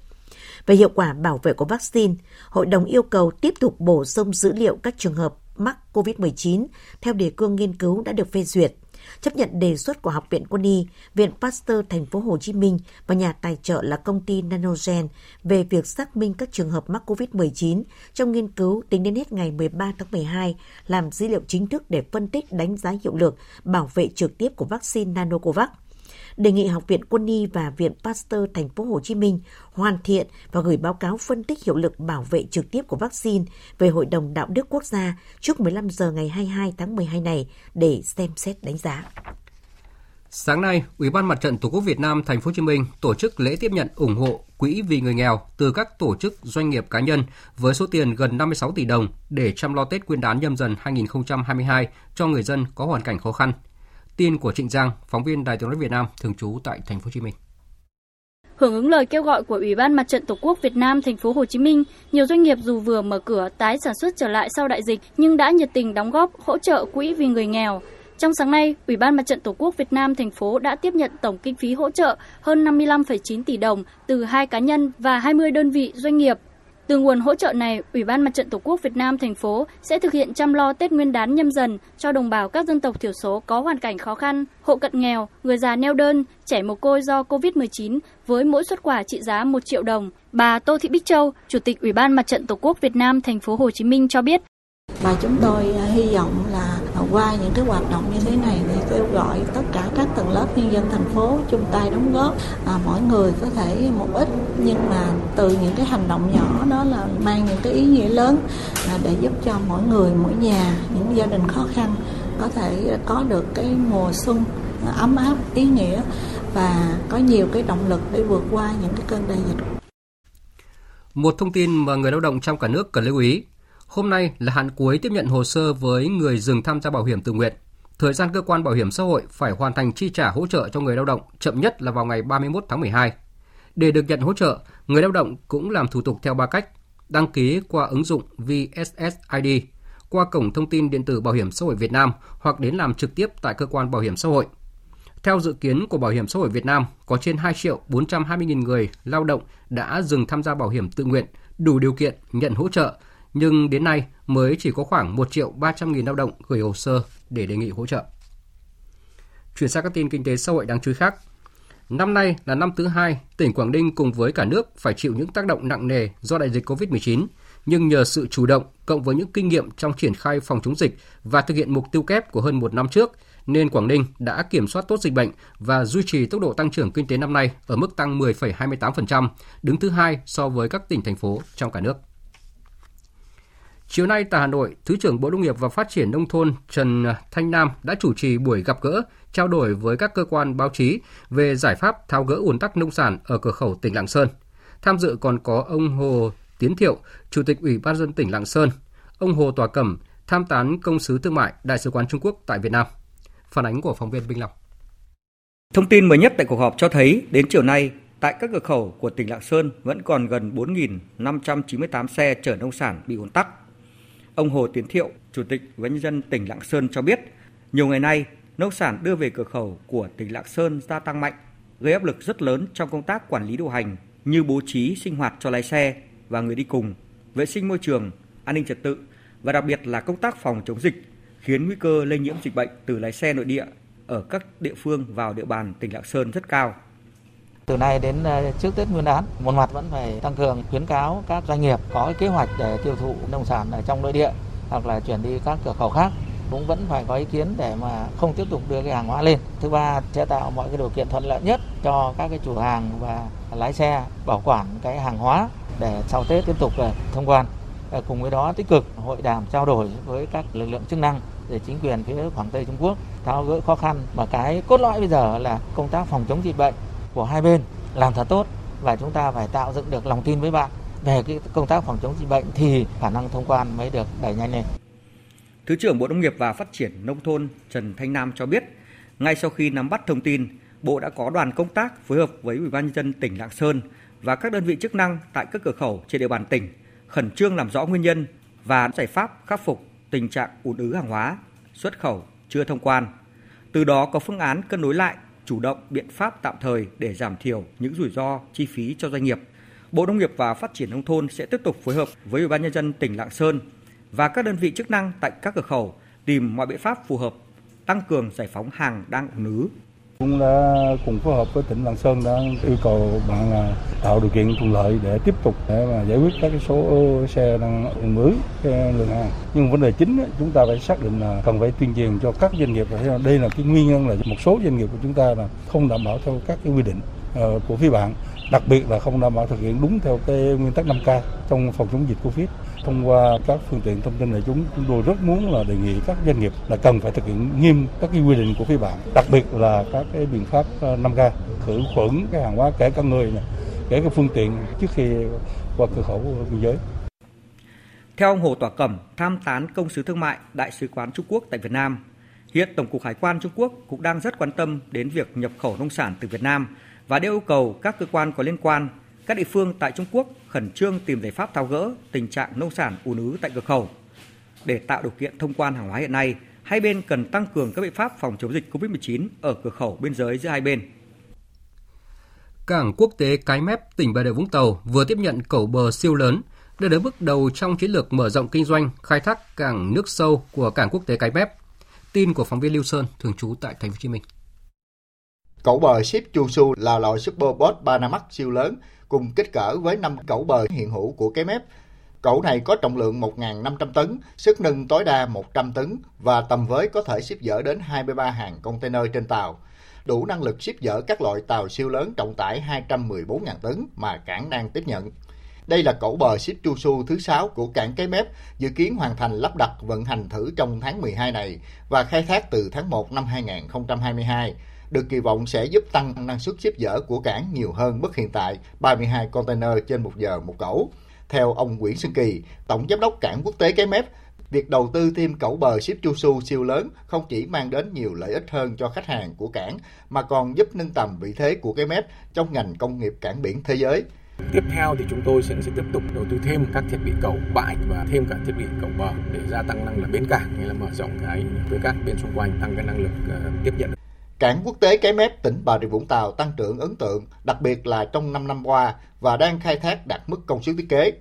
S14: Về hiệu quả bảo vệ của vaccine, Hội đồng yêu cầu tiếp tục bổ sung dữ liệu các trường hợp mắc COVID-19 theo đề cương nghiên cứu đã được phê duyệt chấp nhận đề xuất của Học viện Quân y, Viện Pasteur Thành phố Hồ Chí Minh và nhà tài trợ là công ty Nanogen về việc xác minh các trường hợp mắc COVID-19 trong nghiên cứu tính đến hết ngày 13 tháng 12, làm dữ liệu chính thức để phân tích đánh giá hiệu lực, bảo vệ trực tiếp của vaccine Nanocovax đề nghị Học viện Quân y và Viện Pasteur Thành phố Hồ Chí Minh hoàn thiện và gửi báo cáo phân tích hiệu lực bảo vệ trực tiếp của vaccine về Hội đồng Đạo đức Quốc gia trước 15 giờ ngày 22 tháng 12 này để xem xét đánh giá.
S1: Sáng nay, Ủy ban Mặt trận Tổ quốc Việt Nam Thành phố Hồ Chí Minh tổ chức lễ tiếp nhận ủng hộ quỹ vì người nghèo từ các tổ chức doanh nghiệp cá nhân với số tiền gần 56 tỷ đồng để chăm lo Tết Nguyên đán nhâm dần 2022 cho người dân có hoàn cảnh khó khăn. Tin của Trịnh Giang, phóng viên Đài tiếng nói Việt Nam thường trú tại thành phố Hồ Chí Minh.
S15: Hưởng ứng lời kêu gọi của Ủy ban Mặt trận Tổ quốc Việt Nam thành phố Hồ Chí Minh, nhiều doanh nghiệp dù vừa mở cửa tái sản xuất trở lại sau đại dịch nhưng đã nhiệt tình đóng góp hỗ trợ quỹ vì người nghèo. Trong sáng nay, Ủy ban Mặt trận Tổ quốc Việt Nam thành phố đã tiếp nhận tổng kinh phí hỗ trợ hơn 55,9 tỷ đồng từ hai cá nhân và 20 đơn vị doanh nghiệp từ nguồn hỗ trợ này, Ủy ban Mặt trận Tổ quốc Việt Nam thành phố sẽ thực hiện chăm lo Tết Nguyên đán nhâm dần cho đồng bào các dân tộc thiểu số có hoàn cảnh khó khăn, hộ cận nghèo, người già neo đơn, trẻ mồ côi do Covid-19 với mỗi xuất quà trị giá 1 triệu đồng. Bà Tô Thị Bích Châu, Chủ tịch Ủy ban Mặt trận Tổ quốc Việt Nam thành phố Hồ Chí Minh cho biết,
S16: Mà chúng tôi à, hy vọng là qua những cái hoạt động như thế này thì kêu gọi tất cả các tầng lớp nhân dân thành phố chung tay đóng góp à, mỗi người có thể một ít nhưng mà từ những cái hành động nhỏ đó là mang những cái ý nghĩa lớn à, để giúp cho mỗi người mỗi nhà những gia đình khó khăn có thể có được cái mùa xuân ấm áp ý nghĩa và có nhiều cái động lực để vượt qua những cái cơn đại dịch.
S1: Một thông tin mà người lao động trong cả nước cần lưu ý Hôm nay là hạn cuối tiếp nhận hồ sơ với người dừng tham gia bảo hiểm tự nguyện. Thời gian cơ quan bảo hiểm xã hội phải hoàn thành chi trả hỗ trợ cho người lao động chậm nhất là vào ngày 31 tháng 12. Để được nhận hỗ trợ, người lao động cũng làm thủ tục theo ba cách: đăng ký qua ứng dụng VSSID, qua cổng thông tin điện tử Bảo hiểm xã hội Việt Nam hoặc đến làm trực tiếp tại cơ quan bảo hiểm xã hội. Theo dự kiến của Bảo hiểm xã hội Việt Nam, có trên 2 triệu 420 nghìn người lao động đã dừng tham gia bảo hiểm tự nguyện, đủ điều kiện nhận hỗ trợ nhưng đến nay mới chỉ có khoảng 1 triệu 300 nghìn lao động gửi hồ sơ để đề nghị hỗ trợ. Chuyển sang các tin kinh tế xã hội đáng chú ý khác. Năm nay là năm thứ hai, tỉnh Quảng Ninh cùng với cả nước phải chịu những tác động nặng nề do đại dịch COVID-19, nhưng nhờ sự chủ động cộng với những kinh nghiệm trong triển khai phòng chống dịch và thực hiện mục tiêu kép của hơn một năm trước, nên Quảng Ninh đã kiểm soát tốt dịch bệnh và duy trì tốc độ tăng trưởng kinh tế năm nay ở mức tăng 10,28%, đứng thứ hai so với các tỉnh thành phố trong cả nước. Chiều nay tại Hà Nội, Thứ trưởng Bộ Nông nghiệp và Phát triển Nông thôn Trần Thanh Nam đã chủ trì buổi gặp gỡ, trao đổi với các cơ quan báo chí về giải pháp tháo gỡ ùn tắc nông sản ở cửa khẩu tỉnh Lạng Sơn. Tham dự còn có ông Hồ Tiến Thiệu, Chủ tịch Ủy ban dân tỉnh Lạng Sơn, ông Hồ Tòa Cẩm, tham tán công sứ thương mại Đại sứ quán Trung Quốc tại Việt Nam. Phản ánh của phóng viên Bình Long.
S17: Thông tin mới nhất tại cuộc họp cho thấy đến chiều nay, tại các cửa khẩu của tỉnh Lạng Sơn vẫn còn gần 4.598 xe chở nông sản bị ùn tắc Ông Hồ Tiến Thiệu, Chủ tịch Ủy ban nhân dân tỉnh Lạng Sơn cho biết, nhiều ngày nay, nông sản đưa về cửa khẩu của tỉnh Lạng Sơn gia tăng mạnh, gây áp lực rất lớn trong công tác quản lý điều hành như bố trí sinh hoạt cho lái xe và người đi cùng, vệ sinh môi trường, an ninh trật tự và đặc biệt là công tác phòng chống dịch,
S2: khiến nguy cơ lây nhiễm dịch bệnh từ lái xe nội địa ở các địa phương vào địa bàn tỉnh Lạng Sơn rất cao.
S18: Từ nay đến ờ, trước Tết Nguyên đán, một mặt vẫn phải tăng cường khuyến cáo các doanh nghiệp có kế hoạch để tiêu thụ nông sản ở trong nội địa hoặc là chuyển đi các cửa khẩu khác cũng vẫn phải có ý kiến để mà không tiếp tục đưa cái hàng hóa lên. Thứ ba sẽ tạo mọi cái điều kiện thuận lợi nhất cho các cái chủ hàng và lái xe bảo quản cái hàng hóa để sau Tết tiếp tục ờ, thông quan. Ờ, cùng với đó tích cực hội đàm trao đổi với các lực lượng chức năng để chính quyền phía Quảng Tây Trung Quốc tháo gỡ khó khăn mà cái cốt lõi bây giờ là công tác phòng chống dịch bệnh của hai bên làm thật tốt và chúng ta phải tạo dựng được lòng tin với bạn về cái công tác phòng chống dịch bệnh thì khả năng thông quan mới được đẩy nhanh lên.
S2: Thứ trưởng Bộ Nông nghiệp và Phát triển Nông thôn Trần Thanh Nam cho biết, ngay sau khi nắm bắt thông tin, Bộ đã có đoàn công tác phối hợp với Ủy ban nhân dân tỉnh Lạng Sơn và các đơn vị chức năng tại các cửa khẩu trên địa bàn tỉnh khẩn trương làm rõ nguyên nhân và giải pháp khắc phục tình trạng ùn ứ hàng hóa, xuất khẩu chưa thông quan. Từ đó có phương án cân đối lại, chủ động biện pháp tạm thời để giảm thiểu những rủi ro, chi phí cho doanh nghiệp. Bộ Nông nghiệp và Phát triển nông thôn sẽ tiếp tục phối hợp với Ủy ban nhân dân tỉnh Lạng Sơn và các đơn vị chức năng tại các cửa khẩu tìm mọi biện pháp phù hợp, tăng cường giải phóng hàng đang ùn ứ
S19: cũng đã cùng phối hợp với tỉnh Lạng Sơn đã yêu cầu bạn là tạo điều kiện thuận lợi để tiếp tục để mà giải quyết các cái số xe đang ùn ứ lượng hàng. Nhưng vấn đề chính chúng ta phải xác định là cần phải tuyên truyền cho các doanh nghiệp là đây là cái nguyên nhân là một số doanh nghiệp của chúng ta là không đảm bảo theo các cái quy định ờ, của phía bạn, đặc biệt là không đảm bảo thực hiện đúng theo cái nguyên tắc 5K trong phòng chống dịch Covid thông qua các phương tiện thông tin đại chúng chúng tôi rất muốn là đề nghị các doanh nghiệp là cần phải thực hiện nghiêm các cái quy định của phía bạn đặc biệt là các cái biện pháp ờ, 5K khử khuẩn cái hàng hóa kể cả người này, kể cả phương tiện trước khi qua cửa khẩu biên giới.
S2: Theo ông Hồ Tỏa Cẩm, tham tán công sứ thương mại Đại sứ quán Trung Quốc tại Việt Nam, hiện Tổng cục Hải quan Trung Quốc cũng đang rất quan tâm đến việc nhập khẩu nông sản từ Việt Nam và đều yêu cầu các cơ quan có liên quan các địa phương tại Trung Quốc khẩn trương tìm giải pháp tháo gỡ tình trạng nông sản ùn ứ tại cửa khẩu. Để tạo điều kiện thông quan hàng hóa hiện nay, hai bên cần tăng cường các biện pháp phòng chống dịch COVID-19 ở cửa khẩu biên giới giữa hai bên.
S1: Cảng quốc tế Cái Mép, tỉnh Bà Rịa Vũng Tàu vừa tiếp nhận cẩu bờ siêu lớn, đây là bước đầu trong chiến lược mở rộng kinh doanh, khai thác cảng nước sâu của cảng quốc tế Cái Mép. Tin của phóng viên Lưu Sơn, thường trú tại Thành phố Hồ Chí Minh.
S20: Cẩu bờ ship Chusu là loại superboat Panamax siêu lớn cùng kích cỡ với 5 cẩu bờ hiện hữu của cái mép. Cẩu này có trọng lượng 1.500 tấn, sức nâng tối đa 100 tấn và tầm với có thể ship dỡ đến 23 hàng container trên tàu. Đủ năng lực ship dỡ các loại tàu siêu lớn trọng tải 214.000 tấn mà cảng đang tiếp nhận. Đây là cẩu bờ ship Chusu thứ 6 của cảng Cái Mép, dự kiến hoàn thành lắp đặt vận hành thử trong tháng 12 này và khai thác từ tháng 1 năm 2022 được kỳ vọng sẽ giúp tăng năng suất xếp dỡ của cảng nhiều hơn mức hiện tại 32 container trên một giờ một cẩu. Theo ông Nguyễn Xuân Kỳ, Tổng Giám đốc Cảng Quốc tế Cái Mép, việc đầu tư thêm cẩu bờ ship chu su siêu lớn không chỉ mang đến nhiều lợi ích hơn cho khách hàng của cảng, mà còn giúp nâng tầm vị thế của Cái Mép trong ngành công nghiệp cảng biển thế giới.
S21: Tiếp theo thì chúng tôi sẽ, sẽ tiếp tục đầu tư thêm các thiết bị cầu bãi và thêm cả thiết bị cầu bờ để gia tăng năng lực bến cảng hay là mở rộng cái với các bên xung quanh tăng cái năng lực uh, tiếp nhận
S20: Cảng quốc tế Cái Mép, tỉnh Bà Rịa Vũng Tàu tăng trưởng ấn tượng, đặc biệt là trong 5 năm qua và đang khai thác đạt mức công suất thiết kế.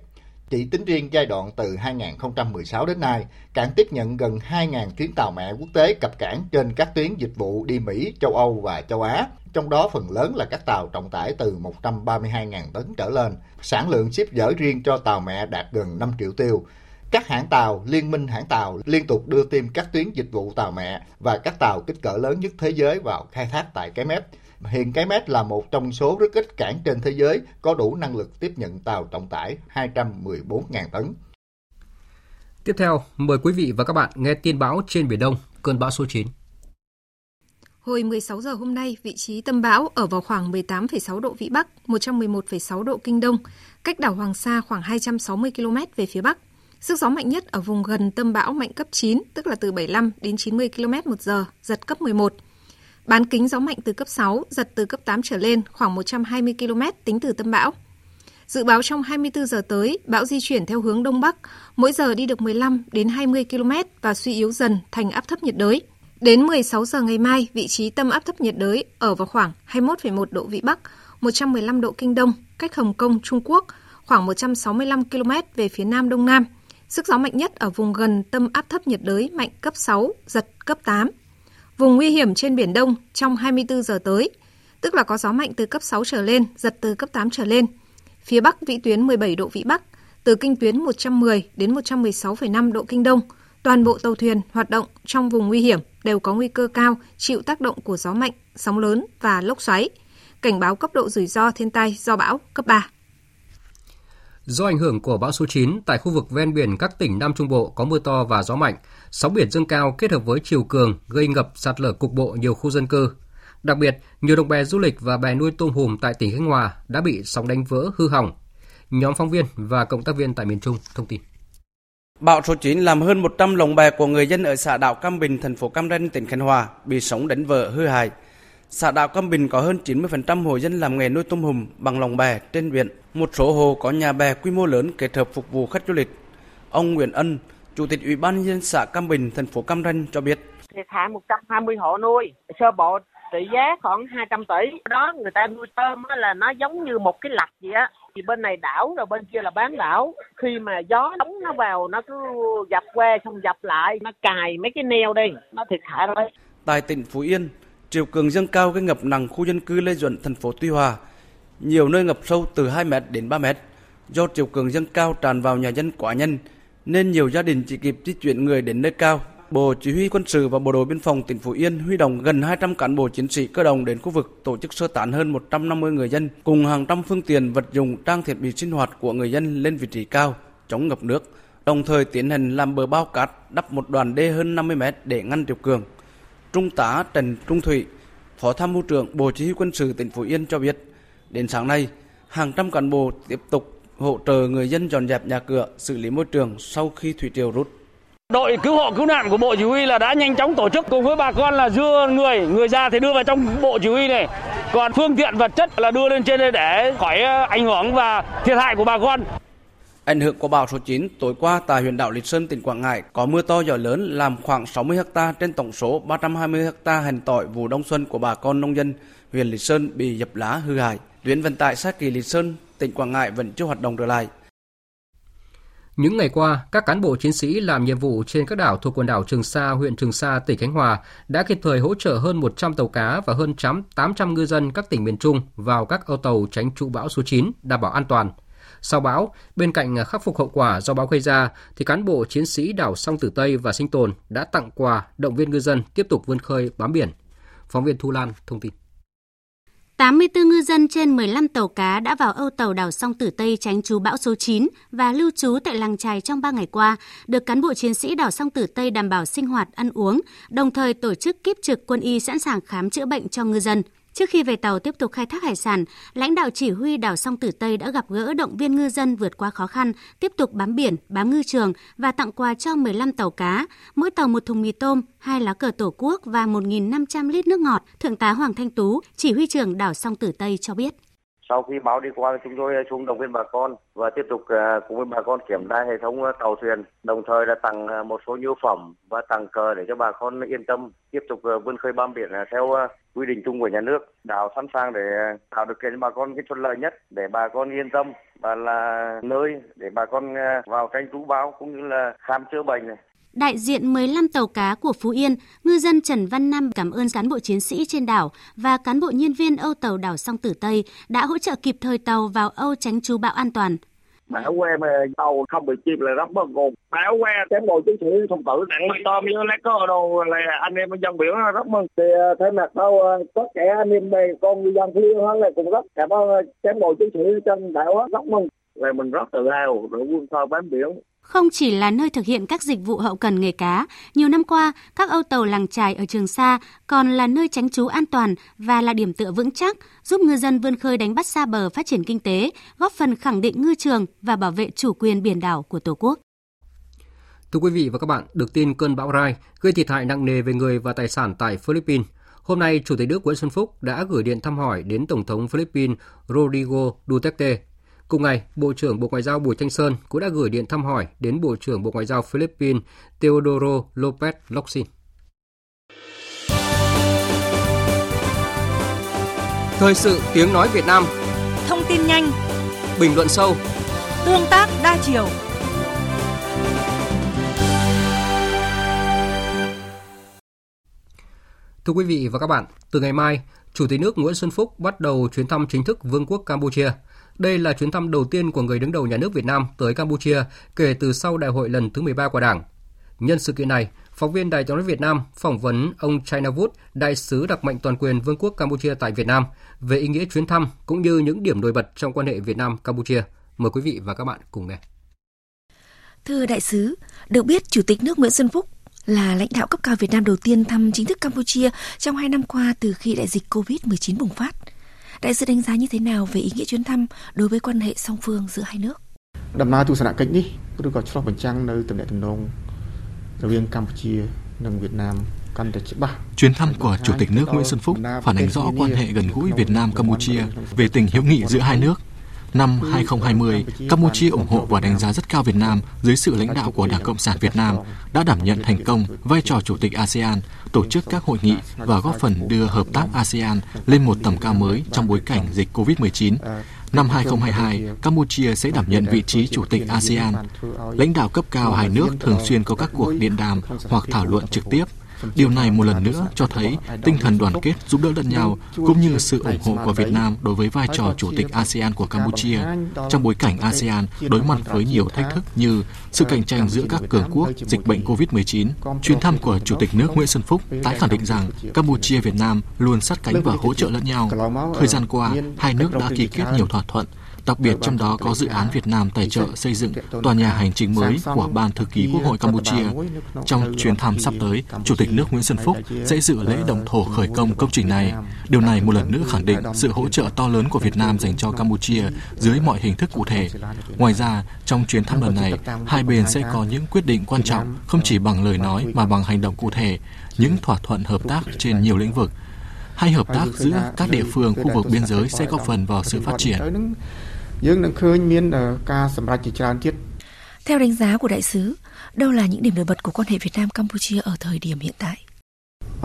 S20: Chỉ tính riêng giai đoạn từ 2016 đến nay, cảng tiếp nhận gần 2.000 chuyến tàu mẹ quốc tế cập cảng trên các tuyến dịch vụ đi Mỹ, châu Âu và châu Á, trong đó phần lớn là các tàu trọng tải từ 132.000 tấn trở lên. Sản lượng ship dở riêng cho tàu mẹ đạt gần 5 triệu tiêu, các hãng tàu, liên minh hãng tàu liên tục đưa thêm các tuyến dịch vụ tàu mẹ và các tàu kích cỡ lớn nhất thế giới vào khai thác tại cái mép. Hiện cái mép là một trong số rất ít cảng trên thế giới có đủ năng lực tiếp nhận tàu trọng tải 214.000 tấn.
S1: Tiếp theo, mời quý vị và các bạn nghe tin bão trên Biển Đông, cơn bão số 9.
S22: Hồi 16 giờ hôm nay, vị trí tâm bão ở vào khoảng 18,6 độ Vĩ Bắc, 111,6 độ Kinh Đông, cách đảo Hoàng Sa khoảng 260 km về phía Bắc. Sức gió mạnh nhất ở vùng gần tâm bão mạnh cấp 9, tức là từ 75 đến 90 km một giờ, giật cấp 11. Bán kính gió mạnh từ cấp 6, giật từ cấp 8 trở lên, khoảng 120 km tính từ tâm bão. Dự báo trong 24 giờ tới, bão di chuyển theo hướng đông bắc, mỗi giờ đi được 15 đến 20 km và suy yếu dần thành áp thấp nhiệt đới. Đến 16 giờ ngày mai, vị trí tâm áp thấp nhiệt đới ở vào khoảng 21,1 độ vĩ Bắc, 115 độ kinh đông, cách Hồng Kông, Trung Quốc, khoảng 165 km về phía nam đông nam Sức gió mạnh nhất ở vùng gần tâm áp thấp nhiệt đới mạnh cấp 6, giật cấp 8. Vùng nguy hiểm trên Biển Đông trong 24 giờ tới, tức là có gió mạnh từ cấp 6 trở lên, giật từ cấp 8 trở lên. Phía Bắc vĩ tuyến 17 độ vĩ Bắc, từ kinh tuyến 110 đến 116,5 độ kinh Đông. Toàn bộ tàu thuyền hoạt động trong vùng nguy hiểm đều có nguy cơ cao chịu tác động của gió mạnh, sóng lớn và lốc xoáy. Cảnh báo cấp độ rủi ro thiên tai do bão cấp 3.
S1: Do ảnh hưởng của bão số 9, tại khu vực ven biển các tỉnh Nam Trung Bộ có mưa to và gió mạnh, sóng biển dâng cao kết hợp với chiều cường gây ngập sạt lở cục bộ nhiều khu dân cư. Đặc biệt, nhiều đồng bè du lịch và bè nuôi tôm hùm tại tỉnh Khánh Hòa đã bị sóng đánh vỡ hư hỏng. Nhóm phóng viên và cộng tác viên tại miền Trung thông tin.
S23: Bão số 9 làm hơn 100 lồng bè của người dân ở xã đảo Cam Bình, thành phố Cam Ranh, tỉnh Khánh Hòa bị sóng đánh vỡ hư hại. Xã đảo Cam Bình có hơn 90% hộ dân làm nghề nuôi tôm hùm bằng lồng bè trên biển. Một số hồ có nhà bè quy mô lớn kết hợp phục vụ khách du lịch. Ông Nguyễn Ân, Chủ tịch Ủy ban nhân dân xã Cam Bình, thành phố Cam Ranh cho biết.
S24: Thiệt hại 120 hộ nuôi, sơ bộ trị giá khoảng 200 tỷ. Đó người ta nuôi tôm là nó giống như một cái lạch vậy á. Thì bên này đảo rồi bên kia là bán đảo. Khi mà gió đóng nó vào nó cứ dập qua xong dập lại, nó cài mấy cái neo đi, nó thiệt hại rồi.
S23: Tại tỉnh Phú Yên, triều cường dâng cao gây ngập nặng khu dân cư Lê Duẩn, thành phố Tuy Hòa. Nhiều nơi ngập sâu từ 2 mét đến 3 mét. Do triều cường dâng cao tràn vào nhà dân quá nhân, nên nhiều gia đình chỉ kịp di chuyển người đến nơi cao. Bộ Chỉ huy quân sự và Bộ đội biên phòng tỉnh Phú Yên huy động gần 200 cán bộ chiến sĩ cơ động đến khu vực tổ chức sơ tán hơn 150 người dân cùng hàng trăm phương tiện vật dụng trang thiết bị sinh hoạt của người dân lên vị trí cao chống ngập nước, đồng thời tiến hành làm bờ bao cát đắp một đoàn đê hơn 50 mét để ngăn triều cường. Trung tá Trần Trung Thủy, Phó Tham mưu trưởng Bộ Chỉ huy quân sự tỉnh Phú Yên cho biết, đến sáng nay, hàng trăm cán bộ tiếp tục hỗ trợ người dân dọn dẹp nhà cửa, xử lý môi trường sau khi thủy triều rút.
S25: Đội cứu hộ cứu nạn của Bộ Chỉ huy là đã nhanh chóng tổ chức cùng với bà con là đưa người, người ra thì đưa vào trong Bộ Chỉ huy này. Còn phương tiện vật chất là đưa lên trên đây để khỏi ờ, ảnh hưởng và thiệt hại của bà con.
S23: Ảnh hưởng của bão số 9 tối qua tại huyện đảo Lý Sơn, tỉnh Quảng Ngãi có mưa to gió lớn làm khoảng 60 ha trên tổng số 320 ha hành tỏi vụ đông xuân của bà con nông dân huyện Lý Sơn bị dập lá hư hại. Tuyến vận tải sát kỳ Lý Sơn, tỉnh Quảng Ngãi vẫn chưa hoạt động trở lại.
S1: Những ngày qua, các cán bộ chiến sĩ làm nhiệm vụ trên các đảo thuộc quần đảo Trường Sa, huyện Trường Sa, tỉnh Khánh Hòa đã kịp thời hỗ trợ hơn 100 tàu cá và hơn 800 ngư dân các tỉnh miền Trung vào các âu tàu tránh trụ bão số 9 đảm bảo an toàn. Sau bão, bên cạnh khắc phục hậu quả do bão gây ra, thì cán bộ chiến sĩ đảo Song Tử Tây và Sinh Tồn đã tặng quà động viên ngư dân tiếp tục vươn khơi bám biển. Phóng viên Thu Lan thông tin.
S26: 84 ngư dân trên 15 tàu cá đã vào âu tàu đảo Song Tử Tây tránh trú bão số 9 và lưu trú tại làng trài trong 3 ngày qua, được cán bộ chiến sĩ đảo Song Tử Tây đảm bảo sinh hoạt, ăn uống, đồng thời tổ chức kiếp trực quân y sẵn sàng khám chữa bệnh cho ngư dân. Trước khi về tàu tiếp tục khai thác hải sản, lãnh đạo chỉ huy đảo Song Tử Tây đã gặp gỡ động viên ngư dân vượt qua khó khăn, tiếp tục bám biển, bám ngư trường và tặng quà cho 15 tàu cá, mỗi tàu một thùng mì tôm, hai lá cờ tổ quốc và 1.500 lít nước ngọt. Thượng tá Hoàng Thanh Tú, chỉ huy trưởng đảo Song Tử Tây cho biết.
S27: Sau khi bão đi qua, chúng tôi xuống động viên bà con và tiếp tục à, cùng với bà con kiểm tra hệ thống à, tàu thuyền, đồng thời là tặng à, một số nhu phẩm và tặng cờ để cho bà con yên tâm tiếp tục vươn khơi bám biển theo quy định chung của nhà nước. Đảo sẵn sàng để tạo điều kiện cho bà con cái thuận lợi nhất để bà con yên tâm và là nơi để bà con vào tranh trú bão cũng như là khám chữa bệnh này
S26: Đại diện 15 tàu cá của Phú Yên, ngư dân Trần Văn Nam cảm ơn cán bộ chiến sĩ trên đảo và cán bộ nhân viên Âu tàu đảo Song Tử Tây đã hỗ trợ kịp thời tàu vào Âu tránh trú bão an toàn.
S28: Bão que mà tàu không bị chìm là rất bất ngờ. Bão que cán bộ chiến sĩ thông tử nặng mì tôm như lá cờ đồ là anh em dân biển rất mừng. Thì ờ, thay mặt đâu ờ, tất cả anh em bè con ngư dân Phú Yên là cũng rất cảm ơn ờ, cán bộ chiến sĩ trên đảo rất mừng. Là mình rất tự hào đội quân thơ bám biển
S26: không chỉ là nơi thực hiện các dịch vụ hậu cần nghề cá, nhiều năm qua, các âu tàu làng trài ở Trường Sa còn là nơi tránh trú an toàn và là điểm tựa vững chắc, giúp ngư dân vươn khơi đánh bắt xa bờ phát triển kinh tế, góp phần khẳng định ngư trường và bảo vệ chủ quyền biển đảo của Tổ quốc.
S1: Thưa quý vị và các bạn, được tin cơn bão Rai gây thiệt hại nặng nề về người và tài sản tại Philippines. Hôm nay, Chủ tịch nước Nguyễn Xuân Phúc đã gửi điện thăm hỏi đến Tổng thống Philippines Rodrigo Duterte Cùng ngày, Bộ trưởng Bộ Ngoại giao Bùi Thanh Sơn cũng đã gửi điện thăm hỏi đến Bộ trưởng Bộ Ngoại giao Philippines Teodoro Lopez Locsin. Thời sự tiếng nói Việt Nam.
S13: Thông tin nhanh.
S1: Bình luận sâu.
S13: Tương tác đa chiều.
S1: Thưa quý vị và các bạn, từ ngày mai, Chủ tịch nước Nguyễn Xuân Phúc bắt đầu chuyến thăm chính thức Vương quốc Campuchia – đây là chuyến thăm đầu tiên của người đứng đầu nhà nước Việt Nam tới Campuchia kể từ sau đại hội lần thứ 13 của Đảng. Nhân sự kiện này, phóng viên Đài tiếng nói Việt Nam phỏng vấn ông China Wood, đại sứ đặc mệnh toàn quyền Vương quốc Campuchia tại Việt Nam về ý nghĩa chuyến thăm cũng như những điểm nổi bật trong quan hệ Việt Nam Campuchia. Mời quý vị và các bạn cùng nghe.
S29: Thưa đại sứ, được biết Chủ tịch nước Nguyễn Xuân Phúc là lãnh đạo cấp cao Việt Nam đầu tiên thăm chính thức Campuchia trong hai năm qua từ khi đại dịch COVID-19 bùng phát. Đại sứ đánh giá như thế nào về ý nghĩa chuyến thăm đối với quan hệ song phương giữa hai nước?
S30: ដំណើរទស្សនកិច្ចនេះឬក៏ឆ្លុះបញ្ចាំងនៅទំនាក់ទំនងរវាងកម្ពុជានិងវៀតណាម
S31: Chuyến thăm của Chủ tịch nước Nguyễn Xuân Phúc phản ánh rõ quan hệ gần gũi Việt Nam Campuchia về tình hữu nghị giữa hai nước Năm 2020, Campuchia ủng hộ và đánh giá rất cao Việt Nam dưới sự lãnh đạo của Đảng Cộng sản Việt Nam đã đảm nhận thành công vai trò Chủ tịch ASEAN, tổ chức các hội nghị và góp phần đưa hợp tác ASEAN lên một tầm cao mới trong bối cảnh dịch COVID-19. Năm 2022, Campuchia sẽ đảm nhận vị trí Chủ tịch ASEAN. Lãnh đạo cấp cao hai nước thường xuyên có các cuộc điện đàm hoặc thảo luận trực tiếp Điều này một lần nữa cho thấy tinh thần đoàn kết giúp đỡ lẫn nhau cũng như sự ủng hộ của Việt Nam đối với vai trò chủ tịch ASEAN của Campuchia trong bối cảnh ASEAN đối mặt với nhiều thách thức như sự cạnh tranh giữa các cường quốc, dịch bệnh COVID-19. Chuyến thăm của Chủ tịch nước Nguyễn Xuân Phúc tái khẳng định rằng Campuchia Việt Nam luôn sát cánh và hỗ trợ lẫn nhau. Thời gian qua, hai nước đã ký kết nhiều thỏa thuận Đặc biệt trong đó có dự án Việt Nam tài trợ xây dựng tòa nhà hành chính mới của Ban Thư ký Quốc hội Campuchia. Trong chuyến thăm sắp tới, Chủ tịch nước Nguyễn Xuân Phúc sẽ dự lễ đồng thổ khởi công công trình này. Điều này một lần nữa khẳng định sự hỗ trợ to lớn của Việt Nam dành cho Campuchia dưới mọi hình thức cụ thể. Ngoài ra, trong chuyến thăm lần này, hai bên sẽ có những quyết định quan trọng không chỉ bằng lời nói mà bằng hành động cụ thể, những thỏa thuận hợp tác trên nhiều lĩnh vực hay hợp tác giữa các địa phương khu vực biên giới sẽ góp phần vào sự phát triển.
S30: យើងនឹងឃើញមានការសម្រេចជាច្រើនទៀត
S29: Theo đánh giá của đại sứ, đâu là những điểm nổi bật của quan hệ Việt Nam Campuchia ở thời điểm hiện tại?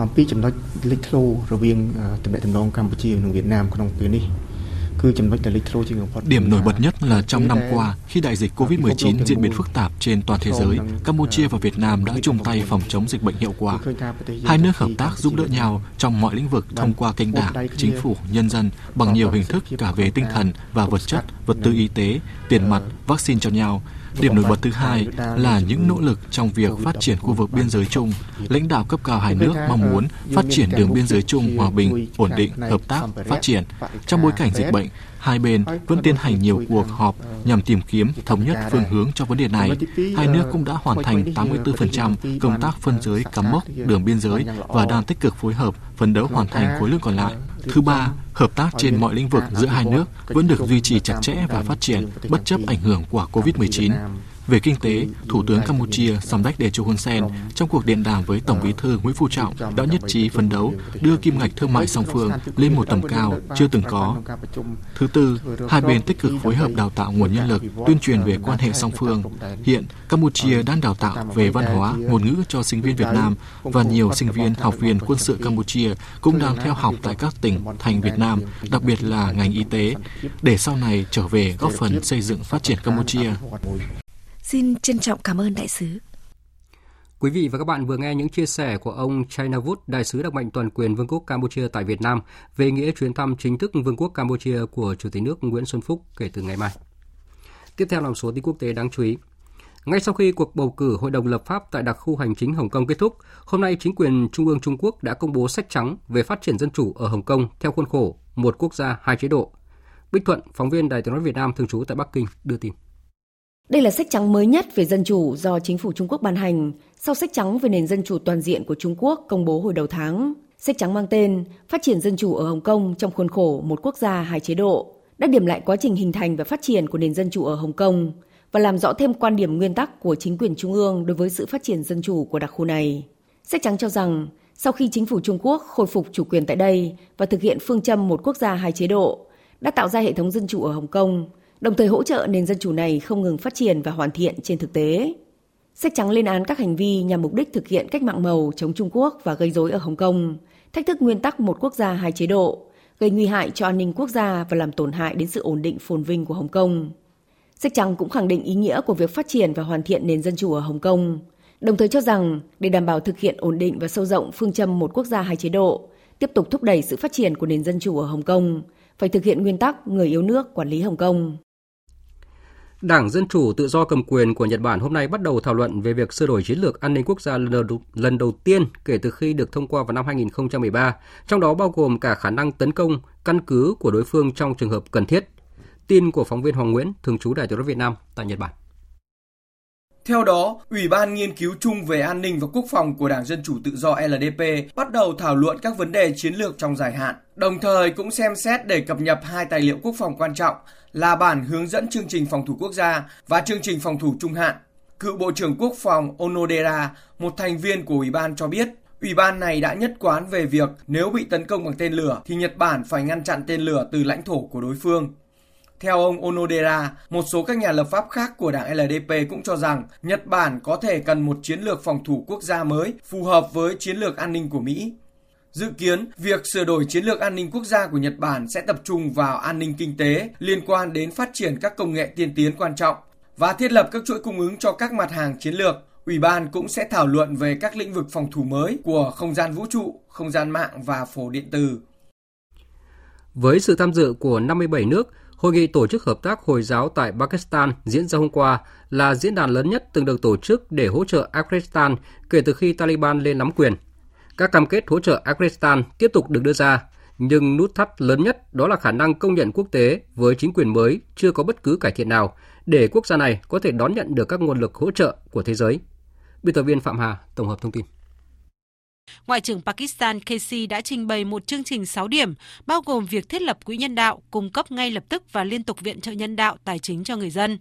S30: អំពីចំណុចលេចធ្លោរវាងទំនាក់ទំនងកម្ពុជានិងវៀតណាមក្នុងពេលនេះ
S31: Điểm nổi bật nhất là trong năm qua, khi đại dịch COVID-19 diễn biến phức tạp trên toàn thế giới, Campuchia và Việt Nam đã chung tay phòng chống dịch bệnh hiệu quả. Hai nước hợp tác giúp đỡ nhau trong mọi lĩnh vực thông qua kênh đảng, chính phủ, nhân dân bằng nhiều hình thức cả về tinh thần và vật chất, vật tư y tế, tiền mặt, vaccine cho nhau – Điểm nổi bật thứ hai là những nỗ lực trong việc phát triển khu vực biên giới chung. Lãnh đạo cấp cao hai nước mong muốn phát triển đường biên giới chung hòa bình, ổn định, hợp tác, phát triển. Trong bối cảnh dịch bệnh, hai bên vẫn tiến hành nhiều cuộc họp nhằm tìm kiếm thống nhất phương hướng cho vấn đề này. Hai nước cũng đã hoàn thành 84% công tác phân giới cắm mốc đường biên giới và đang tích cực phối hợp phấn đấu hoàn thành khối lượng còn lại. Thứ ba, hợp tác trên mọi lĩnh vực giữa hai nước vẫn được duy trì chặt chẽ và phát triển bất chấp ảnh hưởng của COVID-19. Về kinh tế, Thủ tướng Campuchia Samdech Techo Hun Sen trong cuộc điện đàm với Tổng bí thư Nguyễn Phú Trọng đã nhất trí phấn đấu đưa kim ngạch thương mại song phương lên một tầm cao chưa từng có. Thứ tư, hai bên tích cực phối hợp đào tạo nguồn nhân lực, tuyên truyền về quan hệ song phương. Hiện, Campuchia đang đào tạo về văn hóa, ngôn ngữ cho sinh viên Việt Nam và nhiều sinh viên học viên quân sự Campuchia cũng đang theo học tại các tỉnh thành Việt Nam, đặc biệt là ngành y tế, để sau này trở về góp phần xây dựng phát triển Campuchia.
S29: Xin trân trọng cảm ơn đại sứ.
S1: Quý vị và các bạn vừa nghe những chia sẻ của ông China Wood, đại sứ đặc mệnh toàn quyền Vương quốc Campuchia tại Việt Nam về nghĩa chuyến thăm chính thức Vương quốc Campuchia của Chủ tịch nước Nguyễn Xuân Phúc kể từ ngày mai. Tiếp theo là một số tin quốc tế đáng chú ý. Ngay sau khi cuộc bầu cử Hội đồng lập pháp tại đặc khu hành chính Hồng Kông kết thúc, hôm nay chính quyền Trung ương Trung Quốc đã công bố sách trắng về phát triển dân chủ ở Hồng Kông theo khuôn khổ một quốc gia hai chế độ. Bích Thuận, phóng viên Đài tiếng nói Việt Nam thường trú tại Bắc Kinh đưa tin.
S32: Đây là sách trắng mới nhất về dân chủ do chính phủ Trung Quốc ban hành sau sách trắng về nền dân chủ toàn diện của Trung Quốc công bố hồi đầu tháng. Sách trắng mang tên Phát triển dân chủ ở Hồng Kông trong khuôn khổ một quốc gia hai chế độ đã điểm lại quá trình hình thành và phát triển của nền dân chủ ở Hồng Kông và làm rõ thêm quan điểm nguyên tắc của chính quyền trung ương đối với sự phát triển dân chủ của đặc khu này. Sách trắng cho rằng, sau khi chính phủ Trung Quốc khôi phục chủ quyền tại đây và thực hiện phương châm một quốc gia hai chế độ, đã tạo ra hệ thống dân chủ ở Hồng Kông đồng thời hỗ trợ nền dân chủ này không ngừng phát triển và hoàn thiện trên thực tế. Sách trắng lên án các hành vi nhằm mục đích thực hiện cách mạng màu chống Trung Quốc và gây rối ở Hồng Kông, thách thức nguyên tắc một quốc gia hai chế độ, gây nguy hại cho an ninh quốc gia và làm tổn hại đến sự ổn định phồn vinh của Hồng Kông. Sách trắng cũng khẳng định ý nghĩa của việc phát triển và hoàn thiện nền dân chủ ở Hồng Kông, đồng thời cho rằng để đảm bảo thực hiện ổn định và sâu rộng phương châm một quốc gia hai chế độ, tiếp tục thúc đẩy sự phát triển của nền dân chủ ở Hồng Kông, phải thực hiện nguyên tắc người yếu nước quản lý Hồng Kông.
S1: Đảng Dân Chủ Tự do cầm quyền của Nhật Bản hôm nay bắt đầu thảo luận về việc sửa đổi chiến lược an ninh quốc gia lần đầu tiên kể từ khi được thông qua vào năm 2013, trong đó bao gồm cả khả năng tấn công căn cứ của đối phương trong trường hợp cần thiết. Tin của phóng viên Hoàng Nguyễn, thường trú Đài tiếng nói Việt Nam tại Nhật Bản.
S33: Theo đó, Ủy ban Nghiên cứu chung về an ninh và quốc phòng của Đảng Dân Chủ Tự do LDP bắt đầu thảo luận các vấn đề chiến lược trong dài hạn, đồng thời cũng xem xét để cập nhật hai tài liệu quốc phòng quan trọng là bản hướng dẫn chương trình phòng thủ quốc gia và chương trình phòng thủ trung hạn. Cựu Bộ trưởng Quốc phòng Onodera, một thành viên của Ủy ban cho biết, Ủy ban này đã nhất quán về việc nếu bị tấn công bằng tên lửa thì Nhật Bản phải ngăn chặn tên lửa từ lãnh thổ của đối phương. Theo ông Onodera, một số các nhà lập pháp khác của đảng LDP cũng cho rằng Nhật Bản có thể cần một chiến lược phòng thủ quốc gia mới phù hợp với chiến lược an ninh của Mỹ. Dự kiến, việc sửa đổi chiến lược an ninh quốc gia của Nhật Bản sẽ tập trung vào an ninh kinh tế liên quan đến phát triển các công nghệ tiên tiến quan trọng và thiết lập các chuỗi cung ứng cho các mặt hàng chiến lược. Ủy ban cũng sẽ thảo luận về các lĩnh vực phòng thủ mới của không gian vũ trụ, không gian mạng và phổ điện tử.
S1: Với sự tham dự của 57 nước, Hội nghị tổ chức hợp tác Hồi giáo tại Pakistan diễn ra hôm qua là diễn đàn lớn nhất từng được tổ chức để hỗ trợ Afghanistan kể từ khi Taliban lên nắm quyền. Các cam kết hỗ trợ Afghanistan tiếp tục được đưa ra, nhưng nút thắt lớn nhất đó là khả năng công nhận quốc tế với chính quyền mới chưa có bất cứ cải thiện nào để quốc gia này có thể đón nhận được các nguồn lực hỗ trợ của thế giới. Biên tập viên Phạm Hà tổng hợp thông tin.
S34: Ngoại trưởng Pakistan Casey đã trình bày một chương trình 6 điểm, bao gồm việc thiết lập quỹ nhân đạo, cung cấp ngay lập tức và liên tục viện trợ nhân đạo tài chính cho người dân.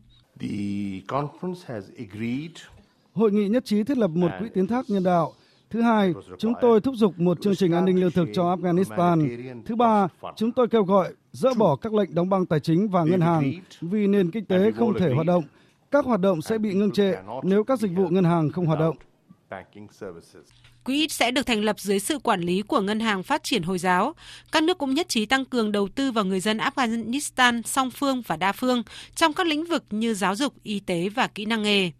S35: Hội nghị nhất trí thiết lập một quỹ tiến thác nhân đạo. Thứ hai, chúng tôi thúc giục một chương trình an ninh lương thực cho Afghanistan. Thứ ba, chúng tôi kêu gọi dỡ bỏ các lệnh đóng băng tài chính và ngân hàng vì nền kinh tế không thể hoạt động. Các hoạt động sẽ bị ngưng trệ nếu các dịch vụ ngân hàng không hoạt động.
S34: Quỹ sẽ được thành lập dưới sự quản lý của Ngân hàng Phát triển Hồi giáo. Các nước cũng nhất trí tăng cường đầu tư vào người dân Afghanistan song phương và đa phương trong các lĩnh vực như giáo dục, y tế và kỹ năng nghề.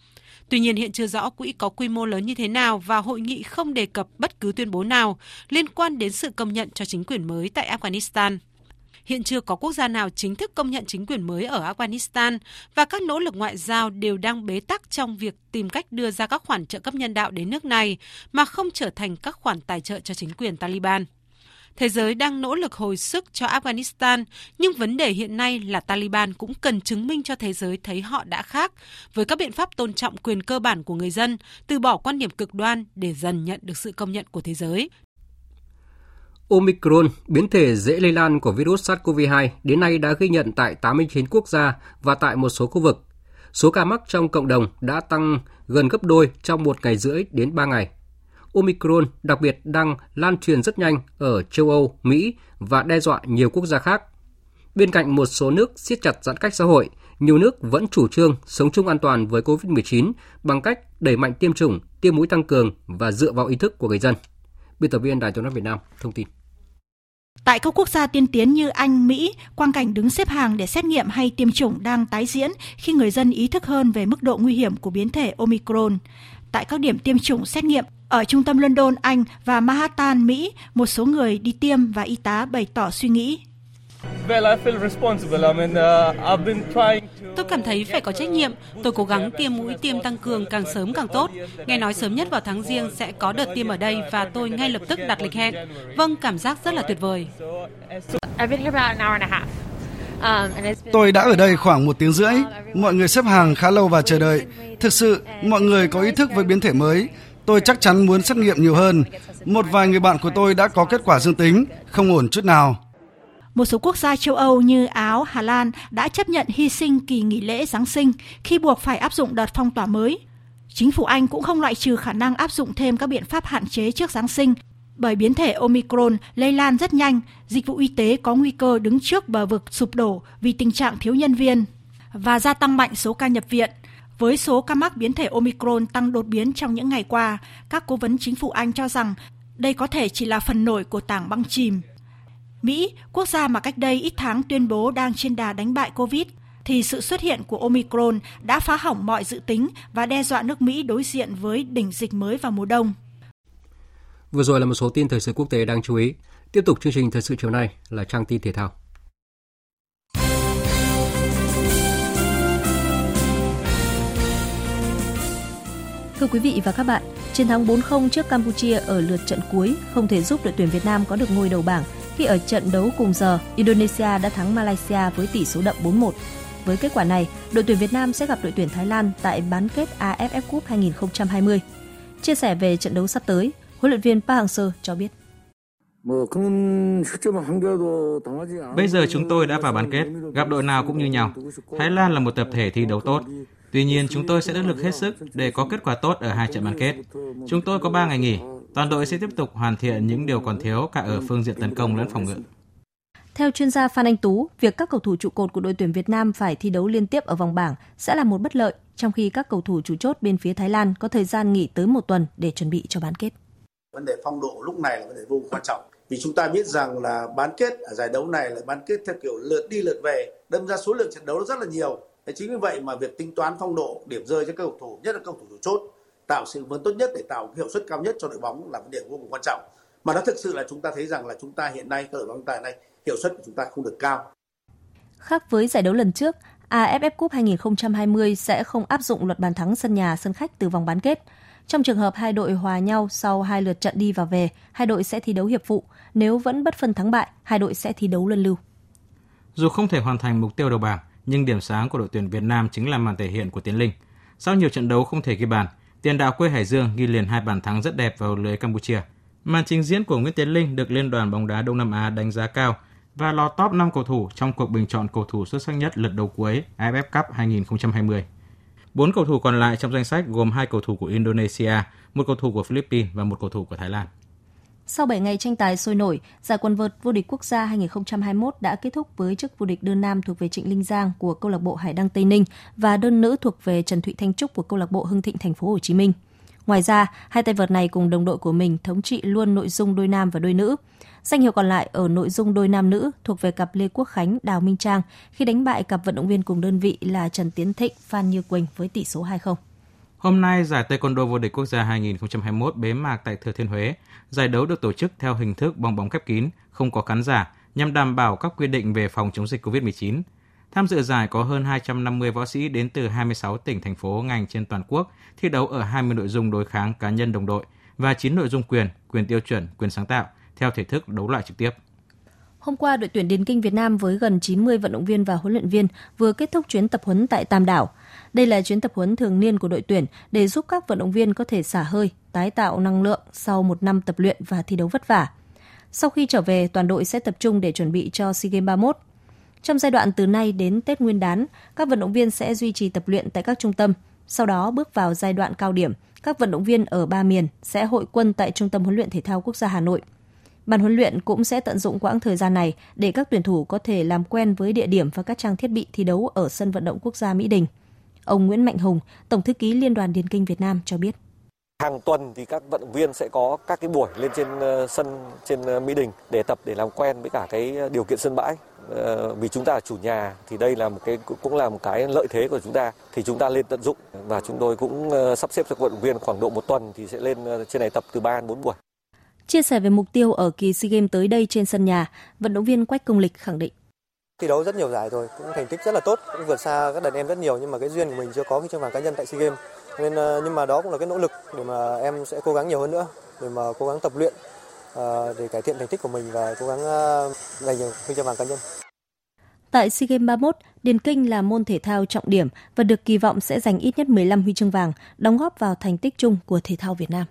S34: Tuy nhiên hiện chưa rõ quỹ có quy mô lớn như thế nào và hội nghị không đề cập bất cứ tuyên bố nào liên quan đến sự công nhận cho chính quyền mới tại Afghanistan. Hiện chưa có quốc gia nào chính thức công nhận chính quyền mới ở Afghanistan và các nỗ lực ngoại giao đều đang bế tắc trong việc tìm cách đưa ra các khoản trợ cấp nhân đạo đến nước này mà không trở thành các khoản tài trợ cho chính quyền Taliban. Thế giới đang nỗ lực hồi sức cho Afghanistan, nhưng vấn đề hiện nay là Taliban cũng cần chứng minh cho thế giới thấy họ đã khác với các biện pháp tôn trọng quyền cơ bản của người dân, từ bỏ quan điểm cực đoan để dần nhận được sự công nhận của thế giới.
S1: Omicron, biến thể dễ lây lan của virus SARS-CoV-2, đến nay đã ghi nhận tại 89 quốc gia và tại một số khu vực. Số ca mắc trong cộng đồng đã tăng gần gấp đôi trong một ngày rưỡi đến 3 ngày. Omicron đặc biệt đang lan truyền rất nhanh ở châu Âu, Mỹ và đe dọa nhiều quốc gia khác. Bên cạnh một số nước siết chặt giãn cách xã hội, nhiều nước vẫn chủ trương sống chung an toàn với COVID-19 bằng cách đẩy mạnh tiêm chủng, tiêm mũi tăng cường và dựa vào ý thức của người dân. Biên tập viên Đài Tiếng nói Việt Nam thông tin.
S36: Tại các quốc gia tiên tiến như Anh, Mỹ, quang cảnh đứng xếp hàng để xét nghiệm hay tiêm chủng đang tái diễn khi người dân ý thức hơn về mức độ nguy hiểm của biến thể Omicron. Tại các điểm tiêm chủng xét nghiệm ở trung tâm London, Anh và Manhattan, Mỹ, một số người đi tiêm và y tá bày tỏ suy nghĩ.
S34: Tôi cảm thấy phải có trách nhiệm. Tôi cố gắng tiêm mũi tiêm tăng cường càng sớm càng tốt. Nghe nói sớm nhất vào tháng riêng sẽ có đợt tiêm ở đây và tôi ngay lập tức đặt lịch hẹn. Vâng, cảm giác rất là tuyệt vời.
S35: Tôi đã ở đây khoảng một tiếng rưỡi. Mọi người xếp hàng khá lâu và chờ đợi. Thực sự, mọi người có ý thức với biến thể mới. Tôi chắc chắn muốn xét nghiệm nhiều hơn. Một vài người bạn của tôi đã có kết quả dương tính, không ổn chút nào.
S36: Một số quốc gia châu Âu như Áo, Hà Lan đã chấp nhận hy sinh kỳ nghỉ lễ Giáng sinh khi buộc phải áp dụng đợt phong tỏa mới. Chính phủ Anh cũng không loại trừ khả năng áp dụng thêm các biện pháp hạn chế trước Giáng sinh bởi biến thể Omicron lây lan rất nhanh, dịch vụ y tế có nguy cơ đứng trước bờ vực sụp đổ vì tình trạng thiếu nhân viên và gia tăng mạnh số ca nhập viện. Với số ca mắc biến thể Omicron tăng đột biến trong những ngày qua, các cố vấn chính phủ Anh cho rằng đây có thể chỉ là phần nổi của tảng băng chìm. Mỹ, quốc gia mà cách đây ít tháng tuyên bố đang trên đà đánh bại Covid,
S33: thì sự xuất hiện của Omicron đã phá hỏng mọi dự tính và đe dọa nước Mỹ đối diện với đỉnh dịch mới vào mùa đông.
S1: Vừa rồi là một số tin thời sự quốc tế đáng chú ý. Tiếp tục chương trình thời sự chiều nay là trang tin thể thao.
S37: Thưa quý vị và các bạn, chiến thắng 4-0 trước Campuchia ở lượt trận cuối không thể giúp đội tuyển Việt Nam có được ngôi đầu bảng khi ở trận đấu cùng giờ, Indonesia đã thắng Malaysia với tỷ số đậm 4-1. Với kết quả này, đội tuyển Việt Nam sẽ gặp đội tuyển Thái Lan tại bán kết AFF Cup 2020. Chia sẻ về trận đấu sắp tới, huấn luyện viên Park Hang-seo cho biết.
S38: Bây giờ chúng tôi đã vào bán kết, gặp đội nào cũng như nhau. Thái Lan là một tập thể thi đấu tốt. Tuy nhiên, chúng tôi sẽ nỗ lực hết sức để có kết quả tốt ở hai trận bán kết. Chúng tôi có 3 ngày nghỉ, toàn đội sẽ tiếp tục hoàn thiện những điều còn thiếu cả ở phương diện tấn công lẫn phòng ngự.
S37: Theo chuyên gia Phan Anh Tú, việc các cầu thủ trụ cột của đội tuyển Việt Nam phải thi đấu liên tiếp ở vòng bảng sẽ là một bất lợi, trong khi các cầu thủ chủ chốt bên phía Thái Lan có thời gian nghỉ tới một tuần để chuẩn bị cho bán kết.
S39: Vấn đề phong độ lúc này là vấn đề vô cùng quan trọng. Vì chúng ta biết rằng là bán kết ở giải đấu này là bán kết theo kiểu lượt đi lượt về, đâm ra số lượng trận đấu rất là nhiều. Thế chính vì vậy mà việc tính toán phong độ, điểm rơi cho các cầu thủ, nhất là cầu thủ chủ chốt, tạo sự vấn tốt nhất để tạo hiệu suất cao nhất cho đội bóng là vấn đề vô cùng quan trọng. Mà nó thực sự là chúng ta thấy rằng là chúng ta hiện nay, đội bóng tài này, hiệu suất của chúng ta không được cao.
S37: Khác với giải đấu lần trước, AFF Cup 2020 sẽ không áp dụng luật bàn thắng sân nhà sân khách từ vòng bán kết. Trong trường hợp hai đội hòa nhau sau hai lượt trận đi và về, hai đội sẽ thi đấu hiệp phụ. Nếu vẫn bất phân thắng bại, hai đội sẽ thi đấu luân lưu.
S38: Dù không thể hoàn thành mục tiêu đầu bảng, nhưng điểm sáng của đội tuyển Việt Nam chính là màn thể hiện của Tiến Linh. Sau nhiều trận đấu không thể ghi bàn, tiền đạo quê Hải Dương ghi liền hai bàn thắng rất đẹp vào lưới Campuchia. Màn trình diễn của Nguyễn Tiến Linh được Liên đoàn bóng đá Đông Nam Á đánh giá cao và lọt top 5 cầu thủ trong cuộc bình chọn cầu thủ xuất sắc nhất lượt đầu cuối AFF Cup 2020. Bốn cầu thủ còn lại trong danh sách gồm hai cầu thủ của Indonesia, một cầu thủ của Philippines và một cầu thủ của Thái Lan.
S37: Sau 7 ngày tranh tài sôi nổi, giải quần vợt vô địch quốc gia 2021 đã kết thúc với chức vô địch đơn nam thuộc về Trịnh Linh Giang của câu lạc bộ Hải Đăng Tây Ninh và đơn nữ thuộc về Trần Thụy Thanh Trúc của câu lạc bộ Hưng Thịnh Thành phố Hồ Chí Minh. Ngoài ra, hai tay vợt này cùng đồng đội của mình thống trị luôn nội dung đôi nam và đôi nữ. Danh hiệu còn lại ở nội dung đôi nam nữ thuộc về cặp Lê Quốc Khánh, Đào Minh Trang khi đánh bại cặp vận động viên cùng đơn vị là Trần Tiến Thịnh, Phan Như Quỳnh với tỷ số 2-0.
S38: Hôm nay, giải Taekwondo vô địch quốc gia 2021 bế mạc tại Thừa Thiên Huế. Giải đấu được tổ chức theo hình thức bong bóng khép kín, không có khán giả, nhằm đảm bảo các quy định về phòng chống dịch COVID-19. Tham dự giải có hơn 250 võ sĩ đến từ 26 tỉnh, thành phố, ngành trên toàn quốc, thi đấu ở 20 nội dung đối kháng cá nhân đồng đội và 9 nội dung quyền, quyền tiêu chuẩn, quyền sáng tạo, theo thể thức đấu loại trực tiếp.
S37: Hôm qua, đội tuyển điền kinh Việt Nam với gần 90 vận động viên và huấn luyện viên vừa kết thúc chuyến tập huấn tại Tam Đảo. Đây là chuyến tập huấn thường niên của đội tuyển để giúp các vận động viên có thể xả hơi, tái tạo năng lượng sau một năm tập luyện và thi đấu vất vả. Sau khi trở về, toàn đội sẽ tập trung để chuẩn bị cho SEA Games 31. Trong giai đoạn từ nay đến Tết Nguyên đán, các vận động viên sẽ duy trì tập luyện tại các trung tâm. Sau đó bước vào giai đoạn cao điểm, các vận động viên ở ba miền sẽ hội quân tại Trung tâm huấn luyện thể thao quốc gia Hà Nội – Ban huấn luyện cũng sẽ tận dụng quãng thời gian này để các tuyển thủ có thể làm quen với địa điểm và các trang thiết bị thi đấu ở sân vận động quốc gia Mỹ Đình. Ông Nguyễn Mạnh Hùng, Tổng thư ký Liên đoàn Điền kinh Việt Nam cho biết.
S40: Hàng tuần thì các vận động viên sẽ có các cái buổi lên trên ờ, sân trên ờ, Mỹ Đình để tập để làm quen với cả cái điều kiện sân bãi. Ờ, vì chúng ta là chủ nhà thì đây là một cái cũng là một cái lợi thế của chúng ta thì chúng ta lên tận dụng và chúng tôi cũng sắp xếp cho vận động viên khoảng độ một tuần thì sẽ lên trên này tập từ 3 đến 4 buổi.
S37: Chia sẻ về mục tiêu ở kỳ SEA Games tới đây trên sân nhà, vận động viên Quách Công Lịch khẳng định.
S41: Thi đấu rất nhiều giải rồi, cũng thành tích rất là tốt, cũng vượt xa các đàn em rất nhiều nhưng mà cái duyên của mình chưa có cái chương vàng cá nhân tại SEA Games. Nên ờ, nhưng mà đó cũng là cái nỗ lực để mà em sẽ cố gắng nhiều hơn nữa để mà cố gắng tập luyện ờ, để cải thiện thành tích của mình và cố gắng ờ, giành được huy chương vàng cá nhân.
S37: Tại SEA Games 31, điền kinh là môn thể thao trọng điểm và được kỳ vọng sẽ giành ít nhất 15 huy chương vàng, đóng góp vào thành tích chung của thể thao Việt Nam.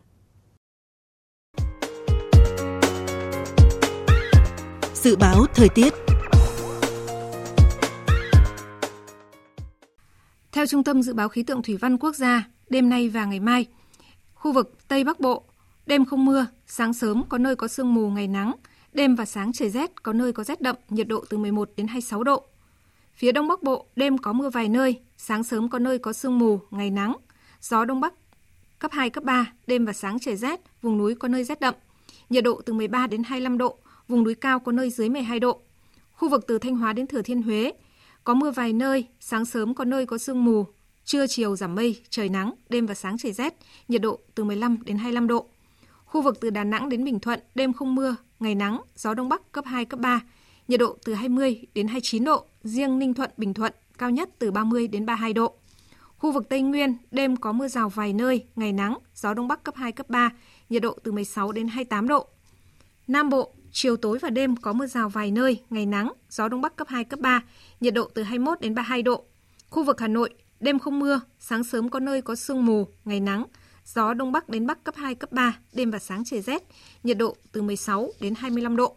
S13: Dự báo thời tiết
S22: Theo Trung tâm Dự báo Khí tượng Thủy văn Quốc gia, đêm nay và ngày mai, khu vực Tây Bắc Bộ, đêm không mưa, sáng sớm có nơi có sương mù ngày nắng, đêm và sáng trời rét, có nơi có rét đậm, nhiệt độ từ 11 đến 26 độ. Phía Đông Bắc Bộ, đêm có mưa vài nơi, sáng sớm có nơi có sương mù, ngày nắng, gió Đông Bắc cấp 2, cấp 3, đêm và sáng trời rét, vùng núi có nơi rét đậm, nhiệt độ từ 13 đến 25 độ, vùng núi cao có nơi dưới 12 độ. Khu vực từ Thanh Hóa đến Thừa Thiên Huế có mưa vài nơi, sáng sớm có nơi có sương mù, trưa chiều giảm mây, trời nắng, đêm và sáng trời rét, nhiệt độ từ 15 đến 25 độ. Khu vực từ Đà Nẵng đến Bình Thuận, đêm không mưa, ngày nắng, gió đông bắc cấp 2, cấp 3, nhiệt độ từ 20 đến 29 độ, riêng Ninh Thuận, Bình Thuận cao nhất từ 30 đến 32 độ. Khu vực Tây Nguyên, đêm có mưa rào vài nơi, ngày nắng, gió đông bắc cấp 2, cấp 3, nhiệt độ từ 16 đến 28 độ. Nam Bộ, chiều tối và đêm có mưa rào vài nơi, ngày nắng, gió đông bắc cấp 2, cấp 3, nhiệt độ từ 21 đến 32 độ. Khu vực Hà Nội, đêm không mưa, sáng sớm có nơi có sương mù, ngày nắng, gió đông bắc đến bắc cấp 2, cấp 3, đêm và sáng trời rét, nhiệt độ từ 16 đến 25 độ.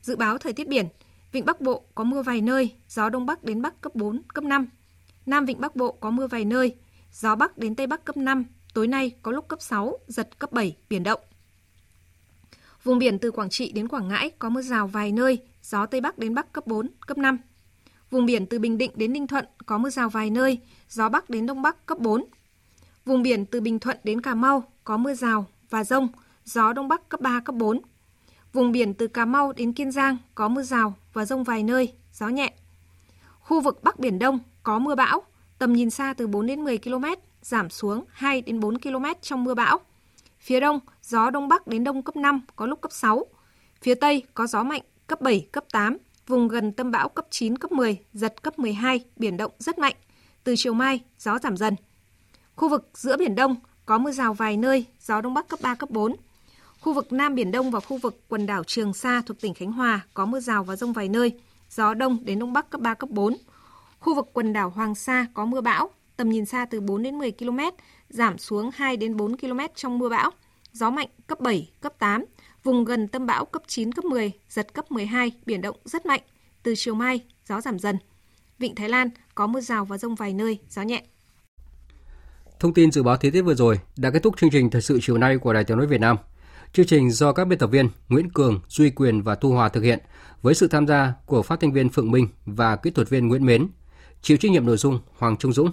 S22: Dự báo thời tiết biển, Vịnh Bắc Bộ có mưa vài nơi, gió đông bắc đến bắc cấp 4, cấp 5. Nam Vịnh Bắc Bộ có mưa vài nơi, gió bắc đến tây bắc cấp 5, tối nay có lúc cấp 6, giật cấp 7, biển động. Vùng biển từ Quảng Trị đến Quảng Ngãi có mưa rào vài nơi, gió Tây Bắc đến Bắc cấp 4, cấp 5. Vùng biển từ Bình Định đến Ninh Thuận có mưa rào vài nơi, gió Bắc đến Đông Bắc cấp 4. Vùng biển từ Bình Thuận đến Cà Mau có mưa rào và rông, gió Đông Bắc cấp 3, cấp 4. Vùng biển từ Cà Mau đến Kiên Giang có mưa rào và rông vài nơi, gió nhẹ. Khu vực Bắc Biển Đông có mưa bão, tầm nhìn xa từ 4 đến 10 km, giảm xuống 2 đến 4 km trong mưa bão. Phía đông, gió đông bắc đến đông cấp 5, có lúc cấp 6. Phía tây có gió mạnh cấp 7, cấp 8, vùng gần tâm bão cấp 9, cấp 10, giật cấp 12, biển động rất mạnh. Từ chiều mai, gió giảm dần. Khu vực giữa Biển Đông có mưa rào vài nơi, gió đông bắc cấp 3, cấp 4. Khu vực Nam Biển Đông và khu vực quần đảo Trường Sa thuộc tỉnh Khánh Hòa có mưa rào và rông vài nơi, gió đông đến đông bắc cấp 3, cấp 4. Khu vực quần đảo Hoàng Sa có mưa bão, tầm nhìn xa từ 4 đến 10 km, giảm xuống 2 đến 4 km trong mưa bão. Gió mạnh cấp 7, cấp 8, vùng gần tâm bão cấp 9, cấp 10, giật cấp 12, biển động rất mạnh. Từ chiều mai, gió giảm dần. Vịnh Thái Lan có mưa rào và rông vài nơi, gió nhẹ.
S1: Thông tin dự báo thời tiết vừa rồi đã kết thúc chương trình thời sự chiều nay của Đài Tiếng nói Việt Nam. Chương trình do các biên tập viên Nguyễn Cường, Duy Quyền và Thu Hòa thực hiện với sự tham gia của phát thanh viên Phượng Minh và kỹ thuật viên Nguyễn Mến. Chịu trách nhiệm nội dung Hoàng Trung Dũng.